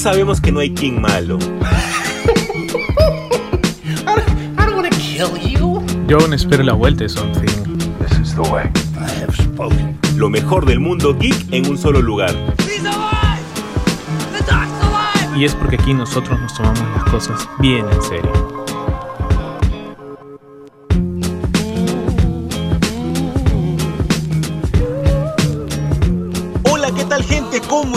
sabemos que no hay King malo. Yo aún espero la vuelta de Something. Lo mejor del mundo geek en un solo lugar. Y es porque aquí nosotros nos tomamos las cosas bien en serio.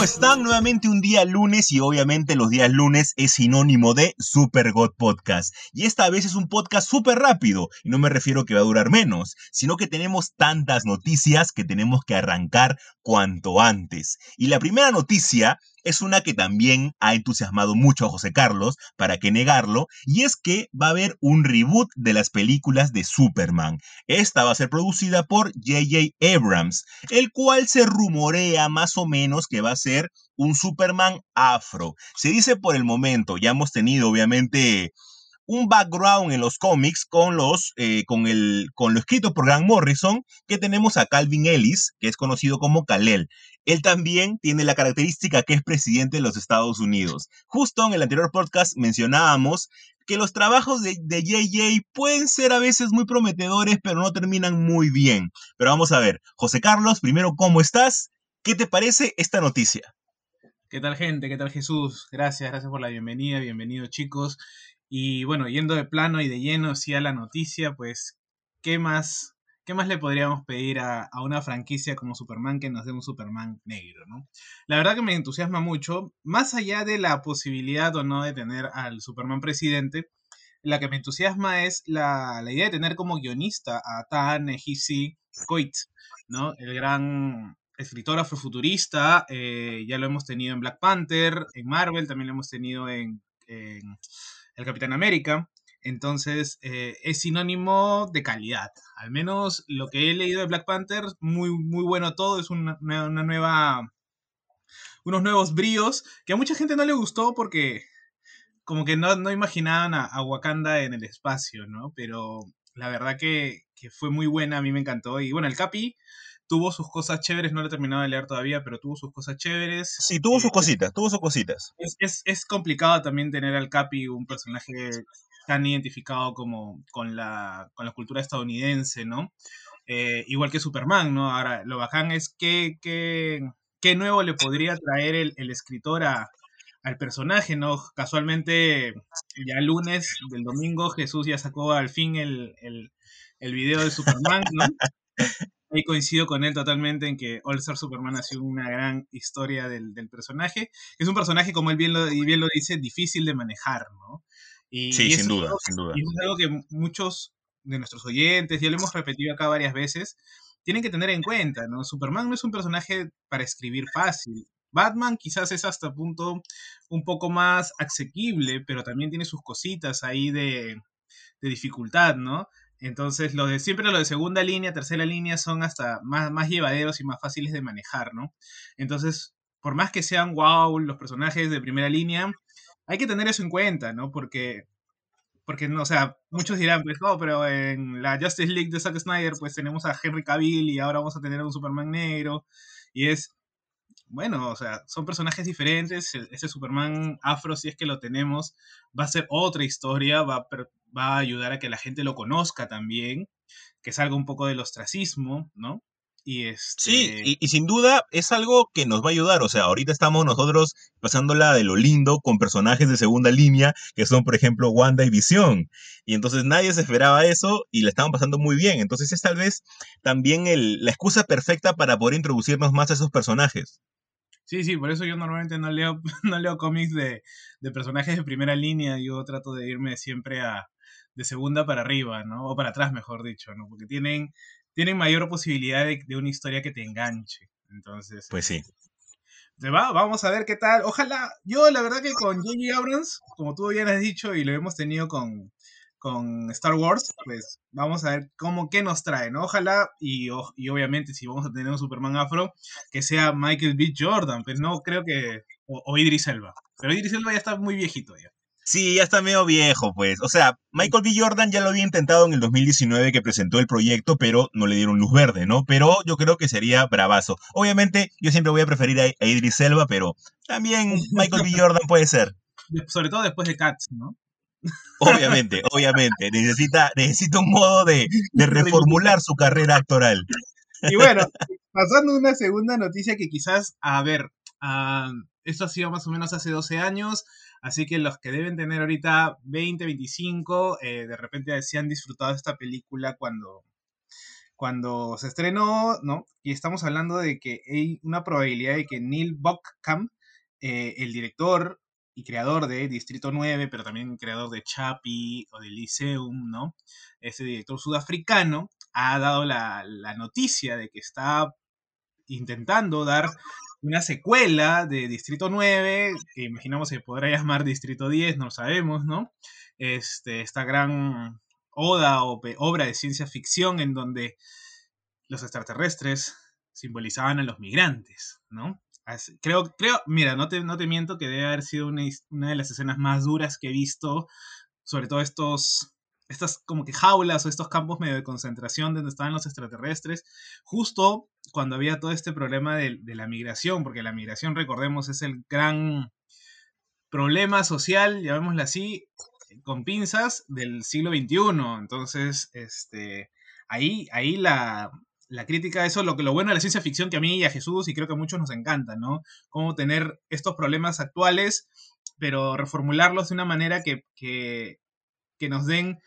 Están? Nuevamente un día lunes y obviamente los días lunes es sinónimo de Super God Podcast. Y esta vez es un podcast súper rápido y no me refiero que va a durar menos, sino que tenemos tantas noticias que tenemos que arrancar cuanto antes. Y la primera noticia es una que también ha entusiasmado mucho a José Carlos, para qué negarlo, y es que va a haber un reboot de las películas de Superman. Esta va a ser producida por JJ Abrams, el cual se rumorea más o menos que va a ser un Superman afro. Se dice por el momento, ya hemos tenido obviamente un background en los cómics con los eh, con el con lo escrito por Grant Morrison que tenemos a Calvin Ellis que es conocido como Kal-El. Él también tiene la característica que es presidente de los Estados Unidos. Justo en el anterior podcast mencionábamos que los trabajos de, de JJ pueden ser a veces muy prometedores, pero no terminan muy bien. Pero vamos a ver, José Carlos, primero, ¿cómo estás? ¿Qué te parece esta noticia? ¿Qué tal gente? ¿Qué tal Jesús? Gracias, gracias por la bienvenida, bienvenidos chicos. Y bueno, yendo de plano y de lleno hacia la noticia, pues, ¿qué más, qué más le podríamos pedir a, una franquicia como Superman que nos dé un Superman negro, ¿no? La verdad que me entusiasma mucho, más allá de la posibilidad o no de tener al Superman presidente, la que me entusiasma es la, idea de tener como guionista a Tan Ehisi Coit, ¿no? El gran escritor afrofuturista, eh, ya lo hemos tenido en Black Panther, en Marvel, también lo hemos tenido en el Capitán América. Entonces eh, es sinónimo de calidad. Al menos lo que he leído de Black Panther, muy, muy bueno todo. Es una, nueva. unos nuevos bríos que a mucha gente no le gustó porque como que no, imaginaban a, Wakanda en el espacio, ¿no? Pero la verdad que, que, fue muy buena, a mí me encantó. Y bueno, el Capi tuvo sus cosas chéveres, no lo he terminado de leer todavía, pero tuvo sus cosas chéveres. Sí, tuvo sus eh, cositas, tuvo sus cositas. Es, complicado también tener al Capi un personaje tan identificado como con la, con la cultura estadounidense, ¿no? Eh, igual que Superman, ¿no? Ahora, lo bacán es que, qué nuevo le podría traer el, escritor al personaje, ¿no? Casualmente, ya el lunes del domingo, Jesús ya sacó al fin el, el, el video de Superman, ¿no? Ahí coincido con él totalmente en que All Star Superman ha sido una gran historia del, personaje. Es un personaje, como él bien lo, bien lo dice, difícil de manejar, ¿no? Y, sí, sin duda, sin duda. Y es algo que muchos de nuestros oyentes, ya lo hemos repetido acá varias veces, tienen que tener en cuenta, ¿no? Superman no es un personaje para escribir fácil. Batman quizás es hasta punto un poco más asequible, pero también tiene sus cositas ahí de, de dificultad, ¿no? Entonces, lo de siempre lo de segunda línea, tercera línea son hasta más, más llevaderos y más fáciles de manejar, ¿no? Entonces, por más que sean wow los personajes de primera línea, hay que tener eso en cuenta, ¿no? Porque, porque no, o sea, muchos dirán, pues, no, pero en la Justice League de Zack Snyder, pues tenemos a Henry Cavill y ahora vamos a tener a un Superman negro. Y es, bueno, o sea, son personajes diferentes. E-, ese Superman afro, si es que lo tenemos, va a ser otra historia, va a, va a ayudar a que la gente lo conozca también, que salga un poco del ostracismo, ¿no? Y este... Sí, y, sin duda es algo que nos va a ayudar. O sea, ahorita estamos nosotros pasándola de lo lindo con personajes de segunda línea, que son, por ejemplo, Wanda y Visión. Y entonces nadie se esperaba eso y la estaban pasando muy bien. Entonces es tal vez también la excusa perfecta para poder introducirnos más a esos personajes. Sí, sí, por eso yo normalmente no leo, no leo cómics de, personajes de primera línea, yo trato de irme siempre a de segunda para arriba, ¿no? O para atrás, mejor dicho, ¿no? Porque tienen, tienen mayor posibilidad de, una historia que te enganche. Entonces. Pues sí. Te va, vamos a ver qué tal. Ojalá, yo la verdad que con J.J. Abrams, como tú bien has dicho y lo hemos tenido con, con Star Wars, pues vamos a ver cómo, qué nos trae, ¿no? Ojalá, y, y obviamente si vamos a tener un Superman afro, que sea Michael B. Jordan, pues no creo que, o, Idris Elba, pero Idris Elba ya está muy viejito ya. Sí, ya está medio viejo, pues. O sea, Michael B. Jordan ya lo había intentado en el 2019 que presentó el proyecto, pero no le dieron luz verde, ¿no? Pero yo creo que sería bravazo. Obviamente, yo siempre voy a preferir a, Idris Elba, pero también Michael B. Jordan puede ser. Sobre todo después de Cats, ¿no? Obviamente, obviamente. Necesita, necesita un modo de, reformular su carrera actoral. Y bueno, pasando a una segunda noticia que quizás, a ver, uh, esto ha sido más o menos hace 12 años, así que los que deben tener ahorita 20, 25, eh, de repente se han disfrutado esta película cuando, cuando se estrenó, ¿no? Y estamos hablando de que hay una probabilidad de que Neil Bockham, eh, el director y creador de Distrito 9, pero también creador de Chapi o de Lyceum, ¿no? Ese director sudafricano ha dado la, la noticia de que está intentando dar una secuela de Distrito 9, que imaginamos que podrá llamar Distrito 10, no lo sabemos, ¿no? Este, esta gran oda o obra de ciencia ficción en donde los extraterrestres simbolizaban a los migrantes, ¿no? Creo, creo, mira, no te, no te miento que debe haber sido una, de las escenas más duras que he visto, sobre todo estos estas como que jaulas o estos campos medio de concentración donde estaban los extraterrestres, justo cuando había todo este problema de, la migración, porque la migración, recordemos, es el gran problema social, llamémoslo así, con pinzas del siglo XXI. Entonces, este, ahí, ahí la, la crítica, eso lo, lo bueno de la ciencia ficción que a mí y a Jesús y creo que a muchos nos encanta, ¿no? Cómo tener estos problemas actuales, pero reformularlos de una manera que, que que nos den,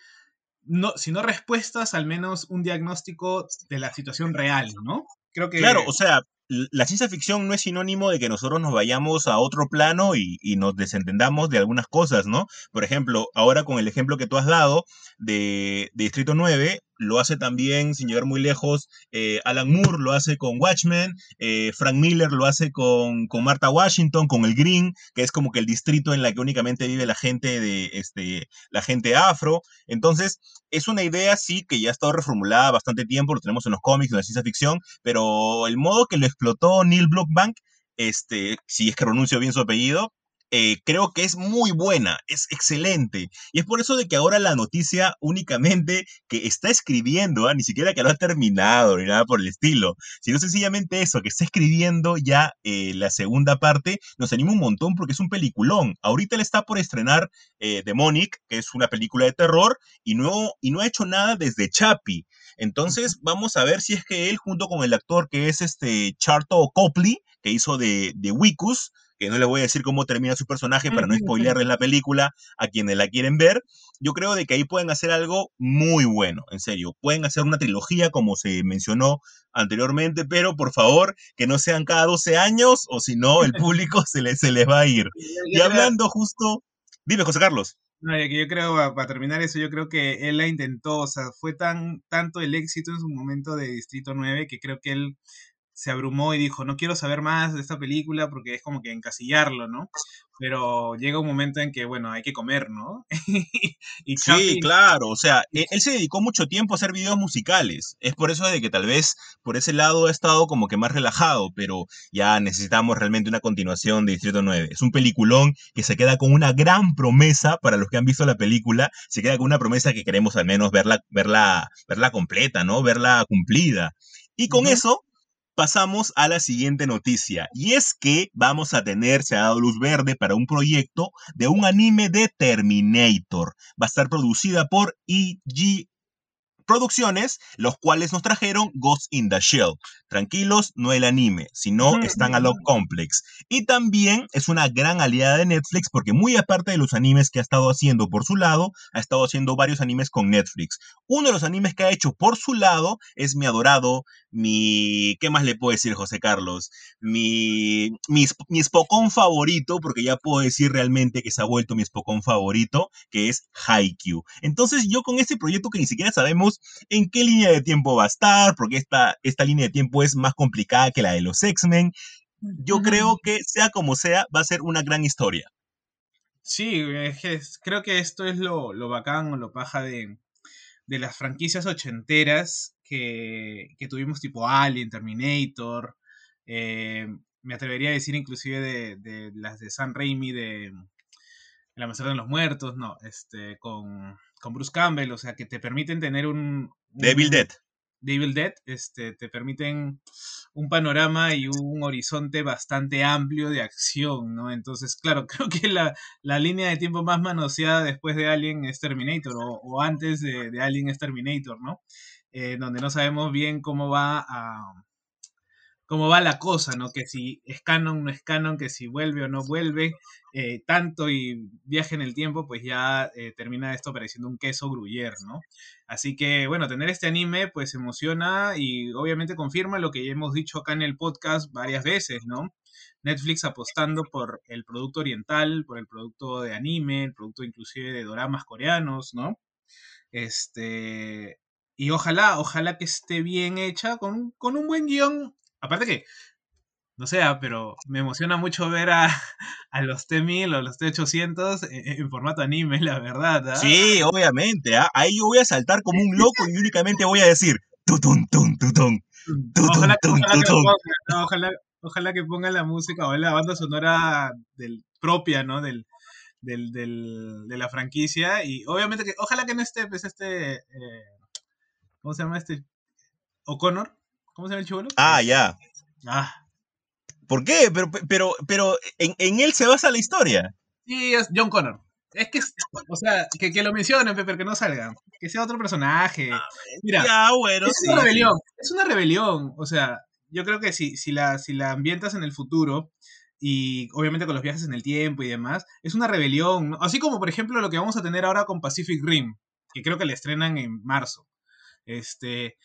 no, si no respuestas, al menos un diagnóstico de la situación real, ¿no? Creo que... Claro, o sea, la ciencia ficción no es sinónimo de que nosotros nos vayamos a otro plano y, nos desentendamos de algunas cosas, ¿no? Por ejemplo, ahora con el ejemplo que tú has dado de, de Distrito 9, lo hace también, sin llegar muy lejos, eh, Alan Moore lo hace con Watchmen, eh, Frank Miller lo hace con, con, Martha Washington, con el Green, que es como que el distrito en la que únicamente vive la gente de este, la gente afro. Entonces, es una idea, sí, que ya ha estado reformulada bastante tiempo, lo tenemos en los cómics, en la ciencia ficción, pero el modo que lo explotó Neil Blockbank, este, si es que pronuncio bien su apellido, eh, creo que es muy buena, es excelente. Y es por eso de que ahora la noticia únicamente que está escribiendo, ¿ah? ni siquiera que lo ha terminado ni nada por el estilo, sino sencillamente eso, que está escribiendo ya eh, la segunda parte, nos anima un montón porque es un peliculón. Ahorita él está por estrenar eh, Demonic, que es una película de terror, y no, y no ha hecho nada desde Chappie. Entonces vamos a ver si es que él, junto con el actor que es este Charto Copley, que hizo de, de Wicus, que no les voy a decir cómo termina su personaje para no spoilearles la película a quienes la quieren ver, yo creo de que ahí pueden hacer algo muy bueno, en serio. Pueden hacer una trilogía como se mencionó anteriormente, pero por favor que no sean cada 12 años o si no el público se, les, se les va a ir. Y hablando justo... Dime, José Carlos. No, yo creo, para terminar eso, yo creo que él la intentó, o sea, fue tan tanto el éxito en su momento de Distrito 9 que creo que él se abrumó y dijo, no quiero saber más de esta película porque es como que encasillarlo, ¿no? Pero llega un momento en que, bueno, hay que comer, ¿no? y sí, claro, o sea, e-, él, se dedicó mucho tiempo a hacer videos musicales. Es por eso de que tal vez por ese lado ha estado como que más relajado, pero ya necesitamos realmente una continuación de Distrito 9. Es un peliculón que se queda con una gran promesa para los que han visto la película, se queda con una promesa que queremos al menos verla, verla, verla completa, ¿no? Verla cumplida. Y con eso pasamos a la siguiente noticia. Y es que vamos a tener, se ha dado luz verde para un proyecto de un anime de Terminator. Va a estar producida por EG Producciones, los cuales nos trajeron Ghost in the Shell. Tranquilos, no el anime, sino están a lo complex. Y también es una gran aliada de Netflix porque muy aparte de los animes que ha estado haciendo por su lado, ha estado haciendo varios animes con Netflix. Uno de los animes que ha hecho por su lado es mi adorado mi, ¿qué más le puedo decir, José Carlos? Mi, mi, mi Spokon favorito, porque ya puedo decir realmente que se ha vuelto mi Spokon favorito, que es Haikyuu. Entonces yo con este proyecto que ni siquiera sabemos en qué línea de tiempo va a estar, porque esta, esta línea de tiempo es más complicada que la de los X-Men, yo creo que sea como sea, va a ser una gran historia. Sí, creo que esto es lo, lo bacán o lo paja de, de las franquicias ochenteras que, tuvimos tipo Alien, Terminator, eh, me atrevería a decir inclusive de, las de San Raimi de El Amanecer de los Muertos, no, este, con, con Bruce Campbell, o sea, que te permiten tener un... Devil Dead. Devil Dead, este, te permiten un panorama y un horizonte bastante amplio de acción, ¿no? Entonces, claro, creo que la, la línea de tiempo más manoseada después de Alien es Terminator, o, o antes de, de, Alien es Terminator, ¿no? Eh, donde no sabemos bien cómo va a cómo va la cosa, ¿no? Que si es canon, no es canon, que si vuelve o no vuelve, eh, tanto y viaje en el tiempo, pues ya eh, termina esto pareciendo un queso gruyer, ¿no? Así que, bueno, tener este anime, pues emociona y obviamente confirma lo que ya hemos dicho acá en el podcast varias veces, ¿no? Netflix apostando por el producto oriental, por el producto de anime, el producto inclusive de doramas coreanos, ¿no? Este, y ojalá, ojalá que esté bien hecha, con, con un buen guion Aparte que, no sé, ah, pero me emociona mucho ver a, a los T1000 o los T800 en, en, formato anime, la verdad. ¿ah? Sí, obviamente. ¿ah? Ahí yo voy a saltar como un loco y únicamente voy a decir tutun, tun, tutun. Ojalá, ojalá, que ponga, no, ojalá, ojalá, que ponga la música o la banda sonora del, propia, ¿no? Del, del, del, de la franquicia. Y obviamente que, ojalá que no esté, pues, este. Eh, ¿Cómo se llama este? O'Connor. ¿Cómo se llama el chivolo? Ah, ya. Ah. ¿Por qué? Pero, pero, pero en, en, él se basa la historia. Sí, es John Connor. Es que, o sea, que, que lo mencionen, pero que no salga. Que sea otro personaje. Mira, ya, bueno, es sí, una rebelión. Sí. Es una rebelión. O sea, yo creo que si, si, la, si la ambientas en el futuro, y obviamente con los viajes en el tiempo y demás, es una rebelión. ¿no? Así como, por ejemplo, lo que vamos a tener ahora con Pacific Rim, que creo que le estrenan en marzo. Este,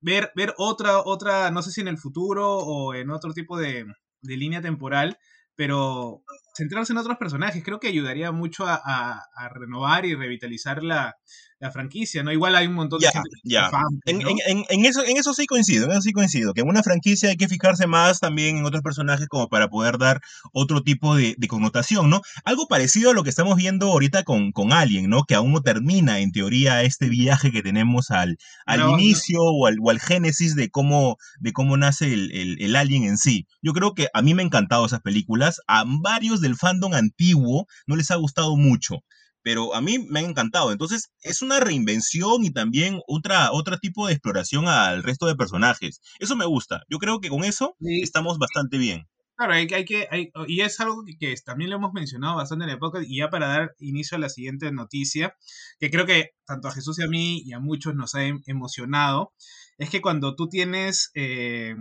ver, ver otra, otra, no sé si en el futuro o en otro tipo de, de línea temporal, pero centrarse en otros personajes creo que ayudaría mucho a, a, a renovar y revitalizar la, la, franquicia, ¿no? Igual hay un montón de ya, gente ya. fan, en, ¿no? en, en, eso, en eso sí coincido, en eso sí coincido, que en una franquicia hay que fijarse más también en otros personajes como para poder dar otro tipo de, de connotación, ¿no? Algo parecido a lo que estamos viendo ahorita con, con Alien, ¿no? Que aún no termina, en teoría, este viaje que tenemos al, al No, no. inicio o al, o al génesis de cómo, de cómo nace el, el, el Alien en sí. Yo creo que a mí me han encantado esas películas, a varios del fandom antiguo no les ha gustado mucho pero a mí me han encantado. Entonces, es una reinvención y también otra, otro tipo de exploración al resto de personajes. Eso me gusta. Yo creo que con eso Sí. estamos bastante bien. Claro, hay, que- hay que, hay- y es algo que, que también lo hemos mencionado bastante en la época, y ya para dar inicio a la siguiente noticia, que creo que tanto a Jesús y a mí y a muchos nos ha em- emocionado, es que cuando tú tienes eh,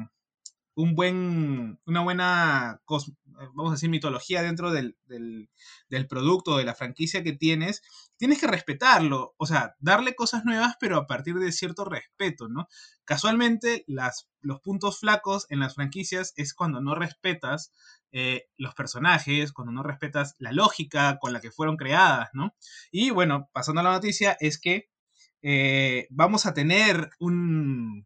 un buen, una buena, vamos a decir, mitología dentro del, del, del producto, de la franquicia que tienes, tienes que respetarlo, o sea, darle cosas nuevas, pero a partir de cierto respeto, ¿no? Casualmente, las, los puntos flacos en las franquicias es cuando no respetas eh, los personajes, cuando no respetas la lógica con la que fueron creadas, ¿no? Y bueno, pasando a la noticia, es que eh, vamos a tener un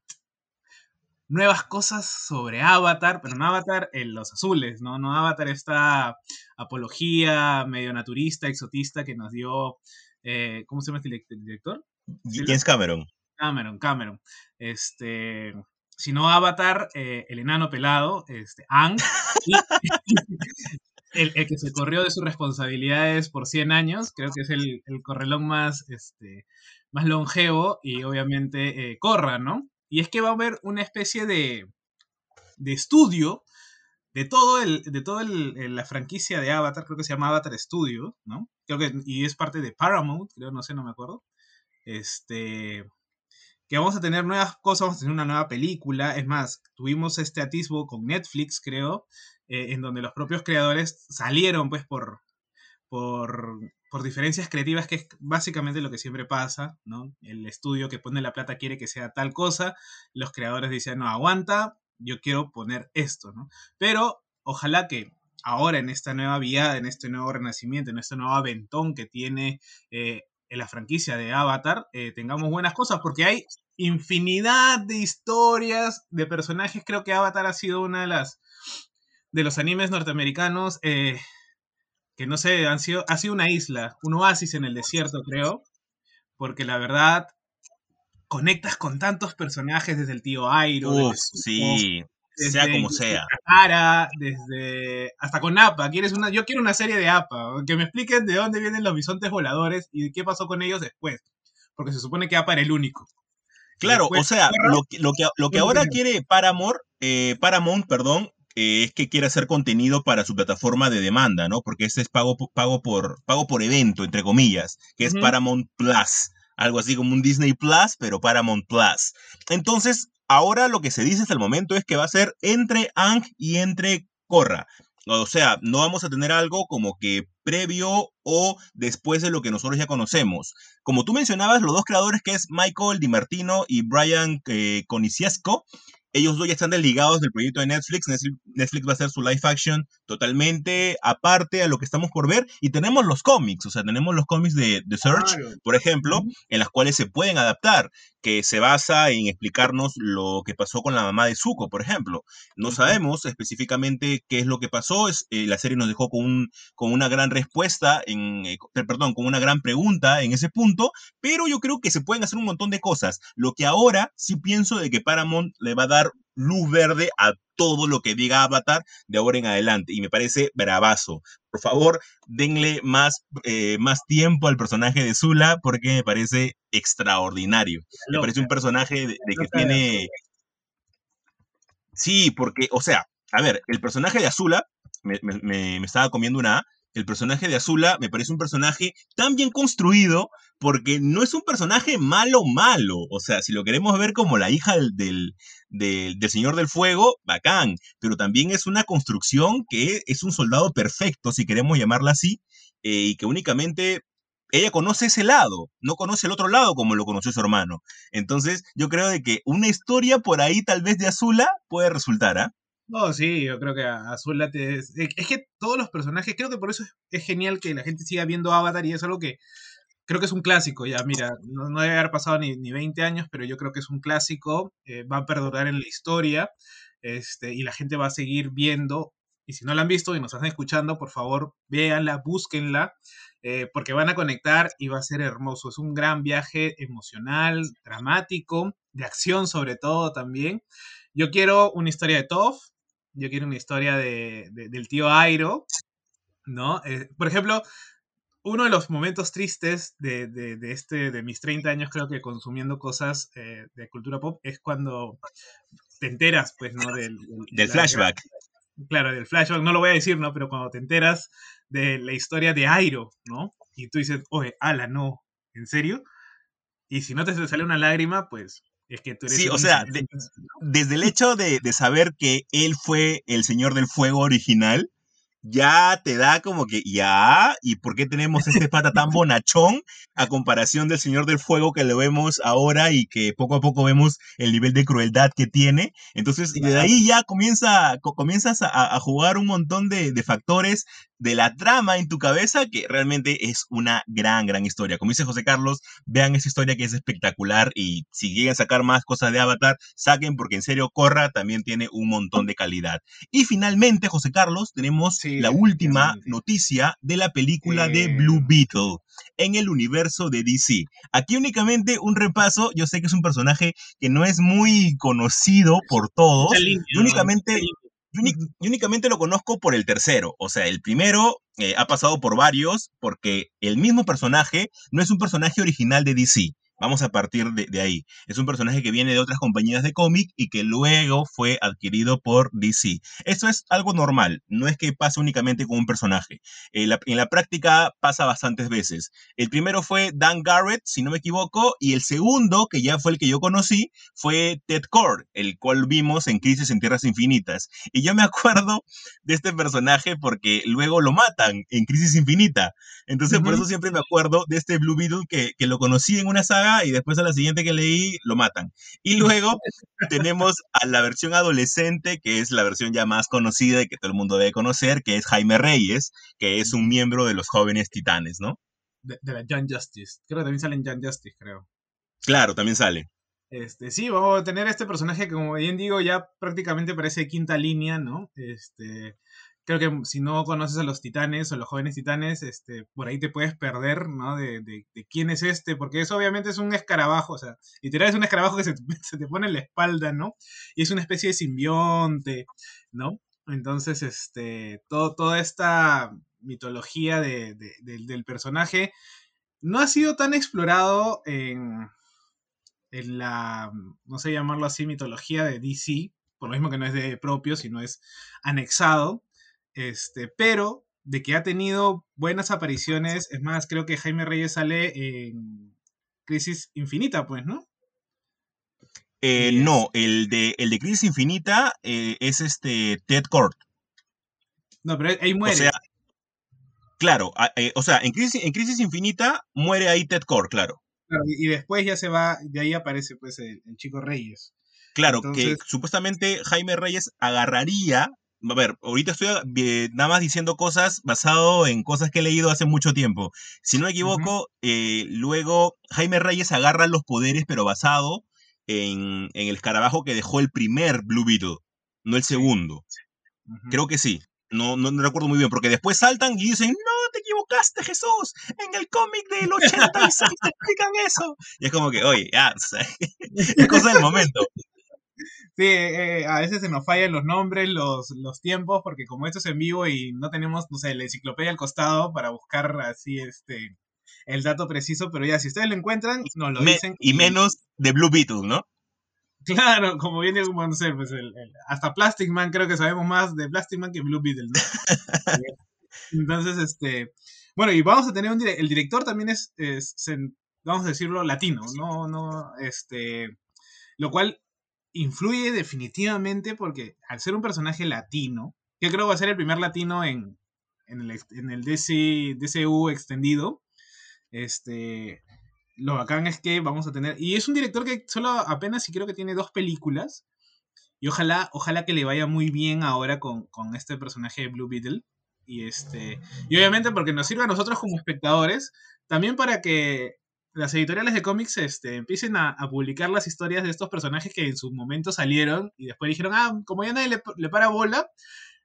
nuevas cosas sobre Avatar, pero no Avatar en los azules, ¿no? No Avatar esta apología medio naturista, exotista que nos dio, eh, ¿cómo se llama este direct- director? James Cameron. Cameron, Cameron. Este, sino Avatar, eh, el enano pelado, este, Ang, y el, el que se corrió de sus responsabilidades por 100 años, creo que es el, el correlón más, este, más longevo y obviamente eh, Corra, ¿no? Y es que va a haber una especie de, de estudio de todo el, de toda la franquicia de Avatar, creo que se llama Avatar Studio, ¿no? Creo que, y es parte de Paramount, creo, no sé, no me acuerdo. Este, que vamos a tener nuevas cosas, vamos a tener una nueva película. Es más, tuvimos este atisbo con Netflix, creo, eh, en donde los propios creadores salieron, pues, por, por, por diferencias creativas, que es básicamente lo que siempre pasa, ¿no? El estudio que pone la plata quiere que sea tal cosa, los creadores dicen, no, aguanta, yo quiero poner esto, ¿no? Pero ojalá que ahora en esta nueva vía, en este nuevo renacimiento, en este nuevo aventón que tiene eh, en la franquicia de Avatar, eh, tengamos buenas cosas, porque hay infinidad de historias, de personajes. Creo que Avatar ha sido una de las de los animes norteamericanos eh, que no sé, han sido, ha sido una isla, un oasis en el desierto, creo, porque la verdad conectas con tantos personajes desde el tío Airo, Uf, desde Zuko, sí. sea como sea. Desde hasta con APA, quieres una yo quiero una serie de APA, que me expliquen de dónde vienen los bisontes voladores y qué pasó con ellos después, porque se supone que APA era el único. Claro, o sea, lo, que, lo que ahora quiere Paramount, eh, Paramount, perdón, eh, es que quiere hacer contenido para su plataforma de demanda, ¿no? Porque ese es pago, pago, por, pago por evento, entre comillas, que es Paramount Plus. Algo así como un Disney Plus, pero Paramount Plus. Entonces, ahora lo que se dice hasta el momento es que va a ser entre Ang y entre Korra. O sea, no vamos a tener algo como que previo o después de lo que nosotros ya conocemos. Como tú mencionabas, los dos creadores que es Michael DiMartino y Brian eh, Coniciesco, ellos dos ya están desligados del proyecto de Netflix. Netflix. va a hacer su live action totalmente aparte a lo que estamos por ver. Y tenemos los cómics, o sea, tenemos los cómics de, The Search, por ejemplo, en las cuales se pueden adaptar, que se basa en explicarnos lo que pasó con la mamá de Zuko, por ejemplo. No sabemos específicamente qué es lo que pasó. Es, eh, la serie nos dejó con, un, con una gran respuesta, en, eh, perdón, con una gran pregunta en ese punto, pero yo creo que se pueden hacer un montón de cosas. Lo que ahora sí pienso de que Paramount le va a dar luz verde a todo lo que diga Avatar de ahora en adelante. Y me parece bravazo. Por favor, denle más, eh, más tiempo al personaje de Zula porque me parece extraordinario. Me parece un personaje de, que tiene... Sí, porque, o sea, a ver, el personaje de Azula, me, me, me estaba comiendo una A, el personaje de Azula me parece un personaje tan bien construido porque no es un personaje malo malo. O sea, si lo queremos ver como la hija del, del, Señor del Fuego, bacán. Pero también es una construcción que es un soldado perfecto, si queremos llamarla así, eh, y que únicamente ella conoce ese lado, no conoce el otro lado como lo conoció su hermano. Entonces, yo creo de que una historia por ahí tal vez de Azula puede resultar, ¿ah? No, sí, yo creo que Azul es, es que todos los personajes, creo que por eso es, genial que la gente siga viendo Avatar y es algo que creo que es un clásico, ya, mira, no, debe haber pasado ni, ni, 20 años, pero yo creo que es un clásico, eh, va a perdurar en la historia, este, y la gente va a seguir viendo, y si no la han visto y nos están escuchando, por favor, véanla, búsquenla, eh, porque van a conectar y va a ser hermoso, es un gran viaje emocional, dramático, de acción sobre todo también. Yo quiero una historia de Toph, yo quiero una historia de, del tío Airo, ¿no? Eh, por ejemplo, uno de los momentos tristes de, de, este, de mis 30 años, creo que consumiendo cosas eh, de cultura pop, es cuando te enteras, pues, ¿no? Del, del flashback. claro, del flashback, no lo voy a decir, ¿no? Pero cuando te enteras de la historia de Airo, ¿no? Y tú dices, oye, ala, no, ¿en serio? Y si no te sale una lágrima, pues sí, o sea, desde el hecho de, de, saber que él fue el Señor del Fuego original, ya te da como que, ya, ¿y por qué tenemos este pata tan bonachón a comparación del Señor del Fuego que lo vemos ahora y que poco a poco vemos el nivel de crueldad que tiene? Entonces, de ahí ya comienza, comienzas a, a jugar un montón de, de factores de la trama en tu cabeza, que realmente es una gran, gran historia. Como dice José Carlos, vean esa historia que es espectacular y si quieren sacar más cosas de Avatar, saquen porque en serio Corra también tiene un montón de calidad. Y finalmente, José Carlos, tenemos la última noticia de la película de Blue Beetle en el universo de DC. Aquí únicamente un repaso, yo sé que es un personaje que no es muy conocido por todos, únicamente yo, únicamente lo conozco por el tercero. O sea, el primero eh, ha pasado por varios porque el mismo personaje no es un personaje original de DC. Vamos a partir de, ahí. Es un personaje que viene de otras compañías de cómic y que luego fue adquirido por DC. Esto es algo normal, no es que pase únicamente con un personaje. En la, en la práctica pasa bastantes veces. El primero fue Dan Garrett, si no me equivoco, y el segundo, que ya fue el que yo conocí, fue Ted Cord, el cual vimos en Crisis en Tierras Infinitas. Y yo me acuerdo de este personaje porque luego lo matan en Crisis Infinita. Entonces, por eso siempre me acuerdo de este Blue Beetle que, que lo conocí en una saga y después a la siguiente que leí lo matan. Y luego tenemos a la versión adolescente, que es la versión ya más conocida y que todo el mundo debe conocer, que es Jaime Reyes, que es un miembro de los jóvenes titanes, ¿no? De, la Young Justice. Creo que también sale en Young Justice, creo. Claro, también sale. Este, sí, vamos a tener este personaje que, como bien digo, ya prácticamente parece quinta línea, ¿no? Este, creo que si no conoces a los titanes o los jóvenes titanes, este, por ahí te puedes perder, ¿no? De, de, quién es este, porque eso obviamente es un escarabajo, o sea, literal es un escarabajo que se, se, te pone en la espalda, ¿no? Y es una especie de simbionte, ¿no? Entonces, este, todo, toda esta mitología de, del personaje no ha sido tan explorado en, en la, no sé llamarlo así, mitología de DC, por lo mismo que no es de propio, sino es anexado, este, pero de que ha tenido buenas apariciones, es más, creo que Jaime Reyes sale en Crisis Infinita, pues, ¿no? Eh, no, el de, el de Crisis Infinita eh, es este Ted Kort. No, pero ahí muere. O sea, claro, eh, o sea, en Crisis, en Crisis Infinita muere ahí Ted Kort, claro. y, después ya se va, de ahí aparece pues el, chico Reyes. Claro, que supuestamente Jaime Reyes agarraría a ver, ahorita estoy nada más diciendo cosas basado en cosas que he leído hace mucho tiempo. Si no me equivoco, luego Jaime Reyes agarra los poderes, pero basado en, el escarabajo que dejó el primer Blue Beetle, no el segundo. Creo que sí. No, no, recuerdo muy bien, porque después saltan y dicen, no, te equivocaste, Jesús. En el cómic del 86 te explican eso. Y es como que, oye, ya, es cosa del momento. Sí, eh, a veces se nos fallan los nombres, los, los tiempos, porque como esto es en vivo y no tenemos, no sé, la enciclopedia al costado para buscar así este el dato preciso, pero ya, si ustedes lo encuentran, nos lo dicen. Y, menos de Blue Beetle, ¿no? Claro, como viene como no sé, pues el, hasta Plastic Man creo que sabemos más de Plastic Man que Blue Beetle, ¿no? Entonces, este, bueno, y vamos a tener un el director también es, es, vamos a decirlo, latino, no, no, este, lo cual influye definitivamente porque al ser un personaje latino, que creo va a ser el primer latino en, en el, en el DC, DCU extendido, este, lo bacán es que vamos a tener. Y es un director que solo apenas y creo que tiene dos películas. Y ojalá, ojalá que le vaya muy bien ahora con, este personaje de Blue Beetle. Y este. Y obviamente porque nos sirve a nosotros como espectadores. También para que las editoriales de cómics este, empiecen a, publicar las historias de estos personajes que en su momento salieron. Y después dijeron, ah, como ya nadie le, le para bola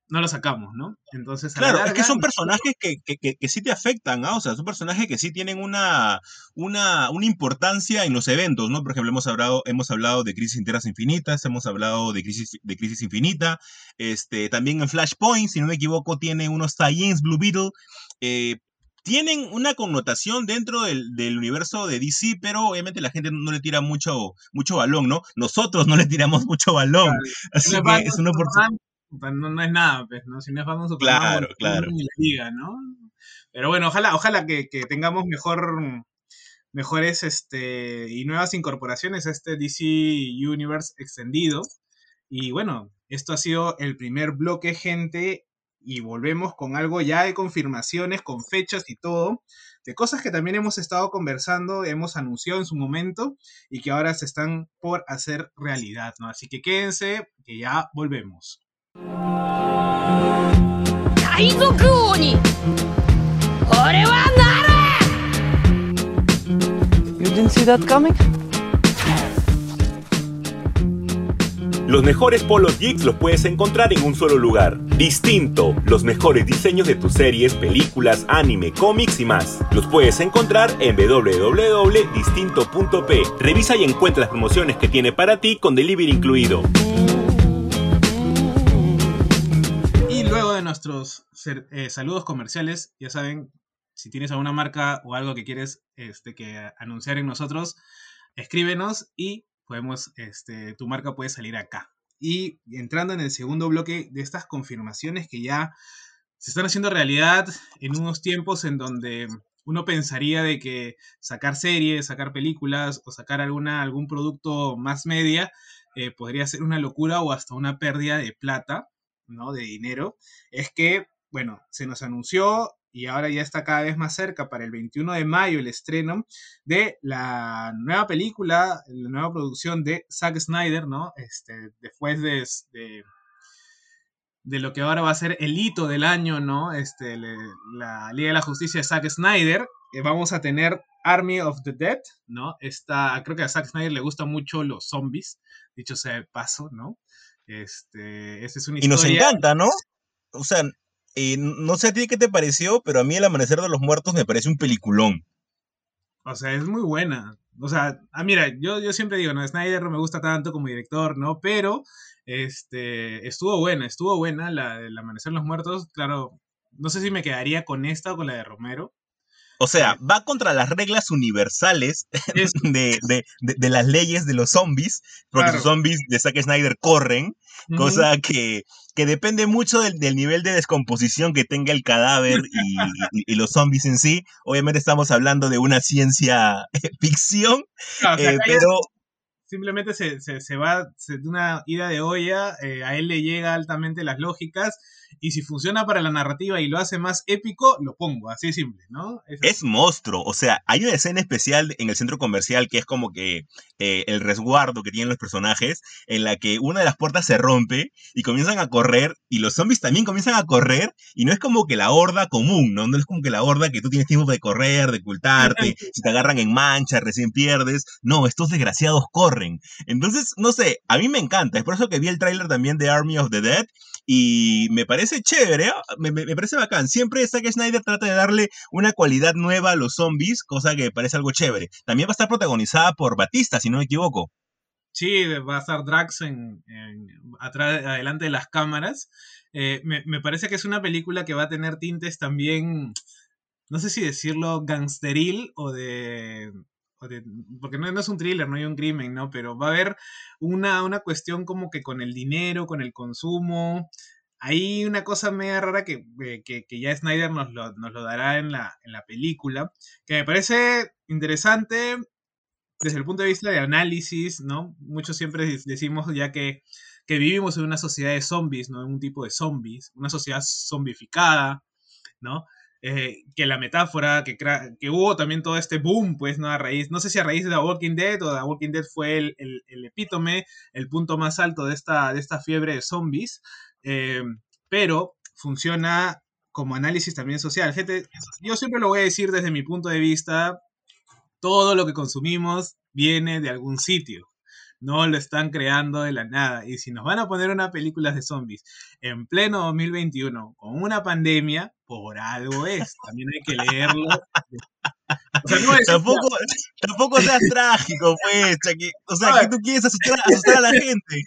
no lo sacamos, ¿no? Entonces, claro, es que son personajes que, que, sí te afectan, ¿ah? O sea, son personajes que sí tienen una, una, una, importancia en los eventos, ¿no? Por ejemplo, hemos hablado, hemos hablado de Crisis Interas Infinitas, hemos hablado de Crisis, de Crisis Infinita, este, también en Flashpoint, si no me equivoco, tiene unos tie-ins Blue Beetle, eh, tienen una connotación dentro del, del, universo de DC, pero obviamente la gente no le tira mucho, mucho balón, ¿no? Nosotros no le tiramos mucho balón. Así que es una oportunidad no, es nada, pues, ¿no? Si no es Batman claro, claro. la liga, ¿no? Pero bueno, ojalá, ojalá que, tengamos mejor mejores este y nuevas incorporaciones a este DC Universe extendido. Y bueno, esto ha sido el primer bloque, gente, y volvemos con algo ya de confirmaciones, con fechas y todo, de cosas que también hemos estado conversando, hemos anunciado en su momento y que ahora se están por hacer realidad, ¿no? Así que quédense, que ya volvemos. Los mejores polos geeks los puedes encontrar en un solo lugar. Distinto, los mejores diseños de tus series, películas, anime, cómics y más. Los puedes encontrar en www.distinto.p. Revisa y encuentra las promociones que tiene para ti con delivery incluido. de nuestros eh, saludos comerciales, ya saben, si tienes alguna marca o algo que quieres este, que anunciar en nosotros, escríbenos y podemos, este, tu marca puede salir acá. Y entrando en el segundo bloque de estas confirmaciones que ya se están haciendo realidad en unos tiempos en donde uno pensaría de que sacar series, sacar películas o sacar alguna, algún producto más media eh, podría ser una locura o hasta una pérdida de plata. ¿no? De dinero, es que, bueno, se nos anunció y ahora ya está cada vez más cerca para el 21 de mayo el estreno de la nueva película, la nueva producción de Zack Snyder, ¿no? Este, después de, de, lo que ahora va a ser el hito del año, ¿no? Este, la Liga de la Justicia de Zack Snyder, eh, vamos a tener Army of the Dead, ¿no? Esta, creo que a Zack Snyder le gustan mucho los zombies, dicho sea de paso, ¿no? Este, esta es una y nos encanta, ¿no? O sea, eh, no sé a ti qué te pareció, pero a mí El Amanecer de los Muertos me parece un peliculón. O sea, es muy buena. O sea, ah, mira, yo, yo siempre digo, no, Snyder no me gusta tanto como director, ¿no? Pero este, estuvo buena, estuvo buena la del Amanecer de los Muertos. Claro, no sé si me quedaría con esta o con la de Romero. O sea, va contra las reglas universales de, de, de, las leyes de los zombies, porque los zombies de Zack Snyder corren, cosa que, que, depende mucho del, del, nivel de descomposición que tenga el cadáver y, y, los zombies en sí. Obviamente estamos hablando de una ciencia ficción, eh, pero simplemente se, se, se va de una ida de olla, eh, a él le llega altamente las lógicas y si funciona para la narrativa y lo hace más épico, lo pongo, así simple, ¿no? Es, monstruo, o sea, hay una escena especial en el centro comercial que es como que eh, el resguardo que tienen los personajes, en la que una de las puertas se rompe y comienzan a correr y los zombies también comienzan a correr y no es como que la horda común, ¿no? No es como que la horda que tú tienes tiempo de correr, de ocultarte, si te agarran en mancha, recién pierdes, no, estos desgraciados corren. Entonces, no sé, a mí me encanta, es por eso que vi el tráiler también de Army of the Dead y me parece chévere, ¿ah? me, parece bacán. Siempre Zack Snyder trata de darle una cualidad nueva a los zombies, cosa que parece algo chévere. También va a estar protagonizada por Batista, si no me equivoco. Sí, va a estar Drax adelante de las cámaras. Eh, me, parece que es una película que va a tener tintes también, no sé si decirlo gangsteril o de, porque no, es un thriller, no hay un crimen, ¿no? Pero va a haber una, una cuestión como que con el dinero, con el consumo. Hay una cosa media rara que, eh, que, ya Snyder nos lo, nos lo dará en la, en la película, que me parece interesante desde el punto de vista de análisis, ¿no? Muchos siempre decimos ya que, que vivimos en una sociedad de zombies, ¿no? En un tipo de zombies, una sociedad zombificada, ¿no? Eh, que la metáfora, que, que hubo también todo este boom, pues, ¿no? A raíz, no sé si a raíz de The Walking Dead o The Walking Dead fue el, el, epítome, el punto más alto de esta, de esta fiebre de zombies, eh, pero funciona como análisis también social. Gente, yo siempre lo voy a decir desde mi punto de vista, todo lo que consumimos viene de algún sitio no lo están creando de la nada. Y si nos van a poner una película de zombies en pleno 2021 con una pandemia, por algo es. También hay que leerlo. tampoco, tampoco seas trágico, pues. o sea, que tú quieres asustar, a la gente.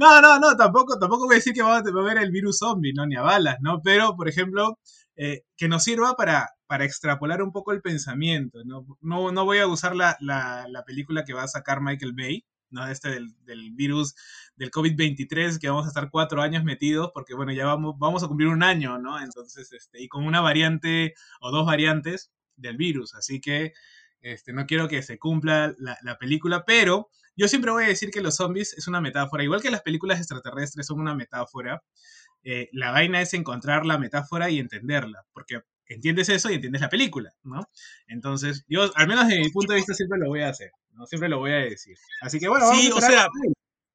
No, no, no, tampoco, tampoco voy a decir que va a haber el virus zombie, ¿no? Ni a balas, ¿no? Pero, por ejemplo, eh, que nos sirva para, para extrapolar un poco el pensamiento, ¿no? No, no voy a usar la, la, la película que va a sacar Michael Bay, ¿no? Este del, del virus del COVID-23, que vamos a estar cuatro años metidos, porque bueno, ya vamos, vamos a cumplir un año, ¿no? Entonces, este, y con una variante o dos variantes del virus, así que este, no quiero que se cumpla la, la, película, pero yo siempre voy a decir que los zombies es una metáfora, igual que las películas extraterrestres son una metáfora, eh, la vaina es encontrar la metáfora y entenderla, porque entiendes eso y entiendes la película, ¿no? Entonces, yo, al menos desde mi punto de vista, siempre lo voy a hacer, ¿no? Siempre lo voy a decir. Así que bueno, vamos sí, o sea,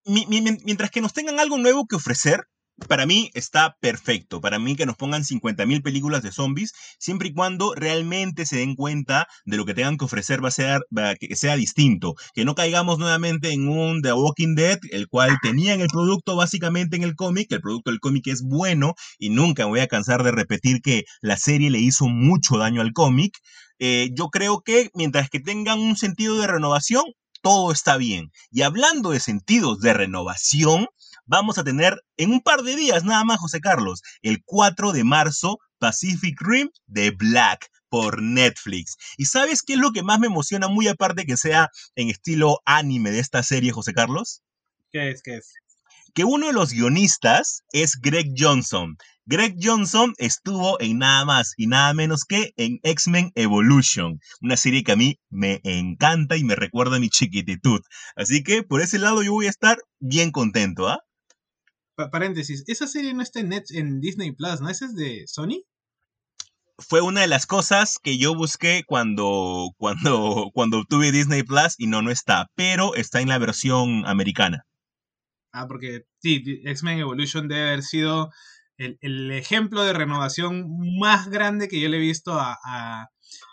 mientras que nos tengan algo nuevo que ofrecer, para mí está perfecto. Para mí que nos pongan 50.000 películas de zombies, siempre y cuando realmente se den cuenta de lo que tengan que ofrecer va a ser que sea distinto. Que no caigamos nuevamente en un The Walking Dead, el cual tenían el producto básicamente en el cómic. El producto del cómic es bueno y nunca me voy a cansar de repetir que la serie le hizo mucho daño al cómic. Eh, yo creo que mientras que tengan un sentido de renovación, todo está bien. Y hablando de sentidos de renovación, vamos a tener en un par de días nada más, José Carlos, el 4 de marzo, Pacific Rim de Black por Netflix. ¿Y sabes qué es lo que más me emociona, muy aparte que sea en estilo anime de esta serie, José Carlos? ¿Qué es? ¿Qué es? Que uno de los guionistas es Greg Johnson. Greg Johnson estuvo en nada más y nada menos que en X-Men Evolution, una serie que a mí me encanta y me recuerda a mi chiquititud. Así que por ese lado yo voy a estar bien contento, ¿ah? Paréntesis, esa serie no está en, Net, en Disney Plus, ¿no? ¿Esa es de Sony? Fue una de las cosas que yo busqué cuando, cuando, cuando obtuve Disney Plus y no, no está, pero está en la versión americana. Ah, porque sí, X-Men Evolution debe haber sido el, ejemplo de renovación más grande que yo le he visto a,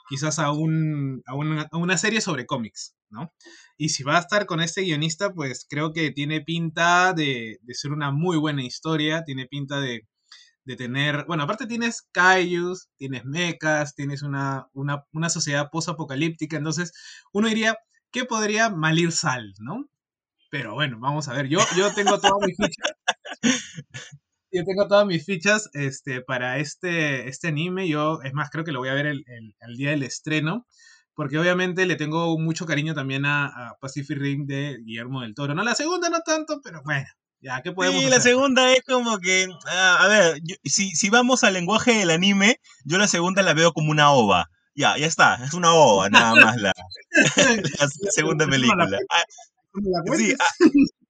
quizás a, un, a, una, serie sobre cómics, ¿no? Y si va a estar con este guionista, pues creo que tiene pinta de, ser una muy buena historia, tiene pinta de, de tener, bueno, aparte tienes kaijus, tienes mechas, tienes una, una, una sociedad post-apocalíptica, entonces uno diría, ¿qué podría malir sal, no? Pero bueno, vamos a ver, yo, yo tengo todas mis fichas, yo tengo todas mis fichas este, para este, este anime, yo, es más, creo que lo voy a ver el, el, día del estreno, porque obviamente le tengo mucho cariño también a, Pacific Rim de Guillermo del Toro. No, la segunda no tanto, pero bueno, ya, ¿qué podemos Sí, la segunda es como que, ah, a ver, si, si vamos al lenguaje del anime, yo la segunda la veo como una ova. Ya, ya está, es una ova nada más la, la segunda película. Ah, sí,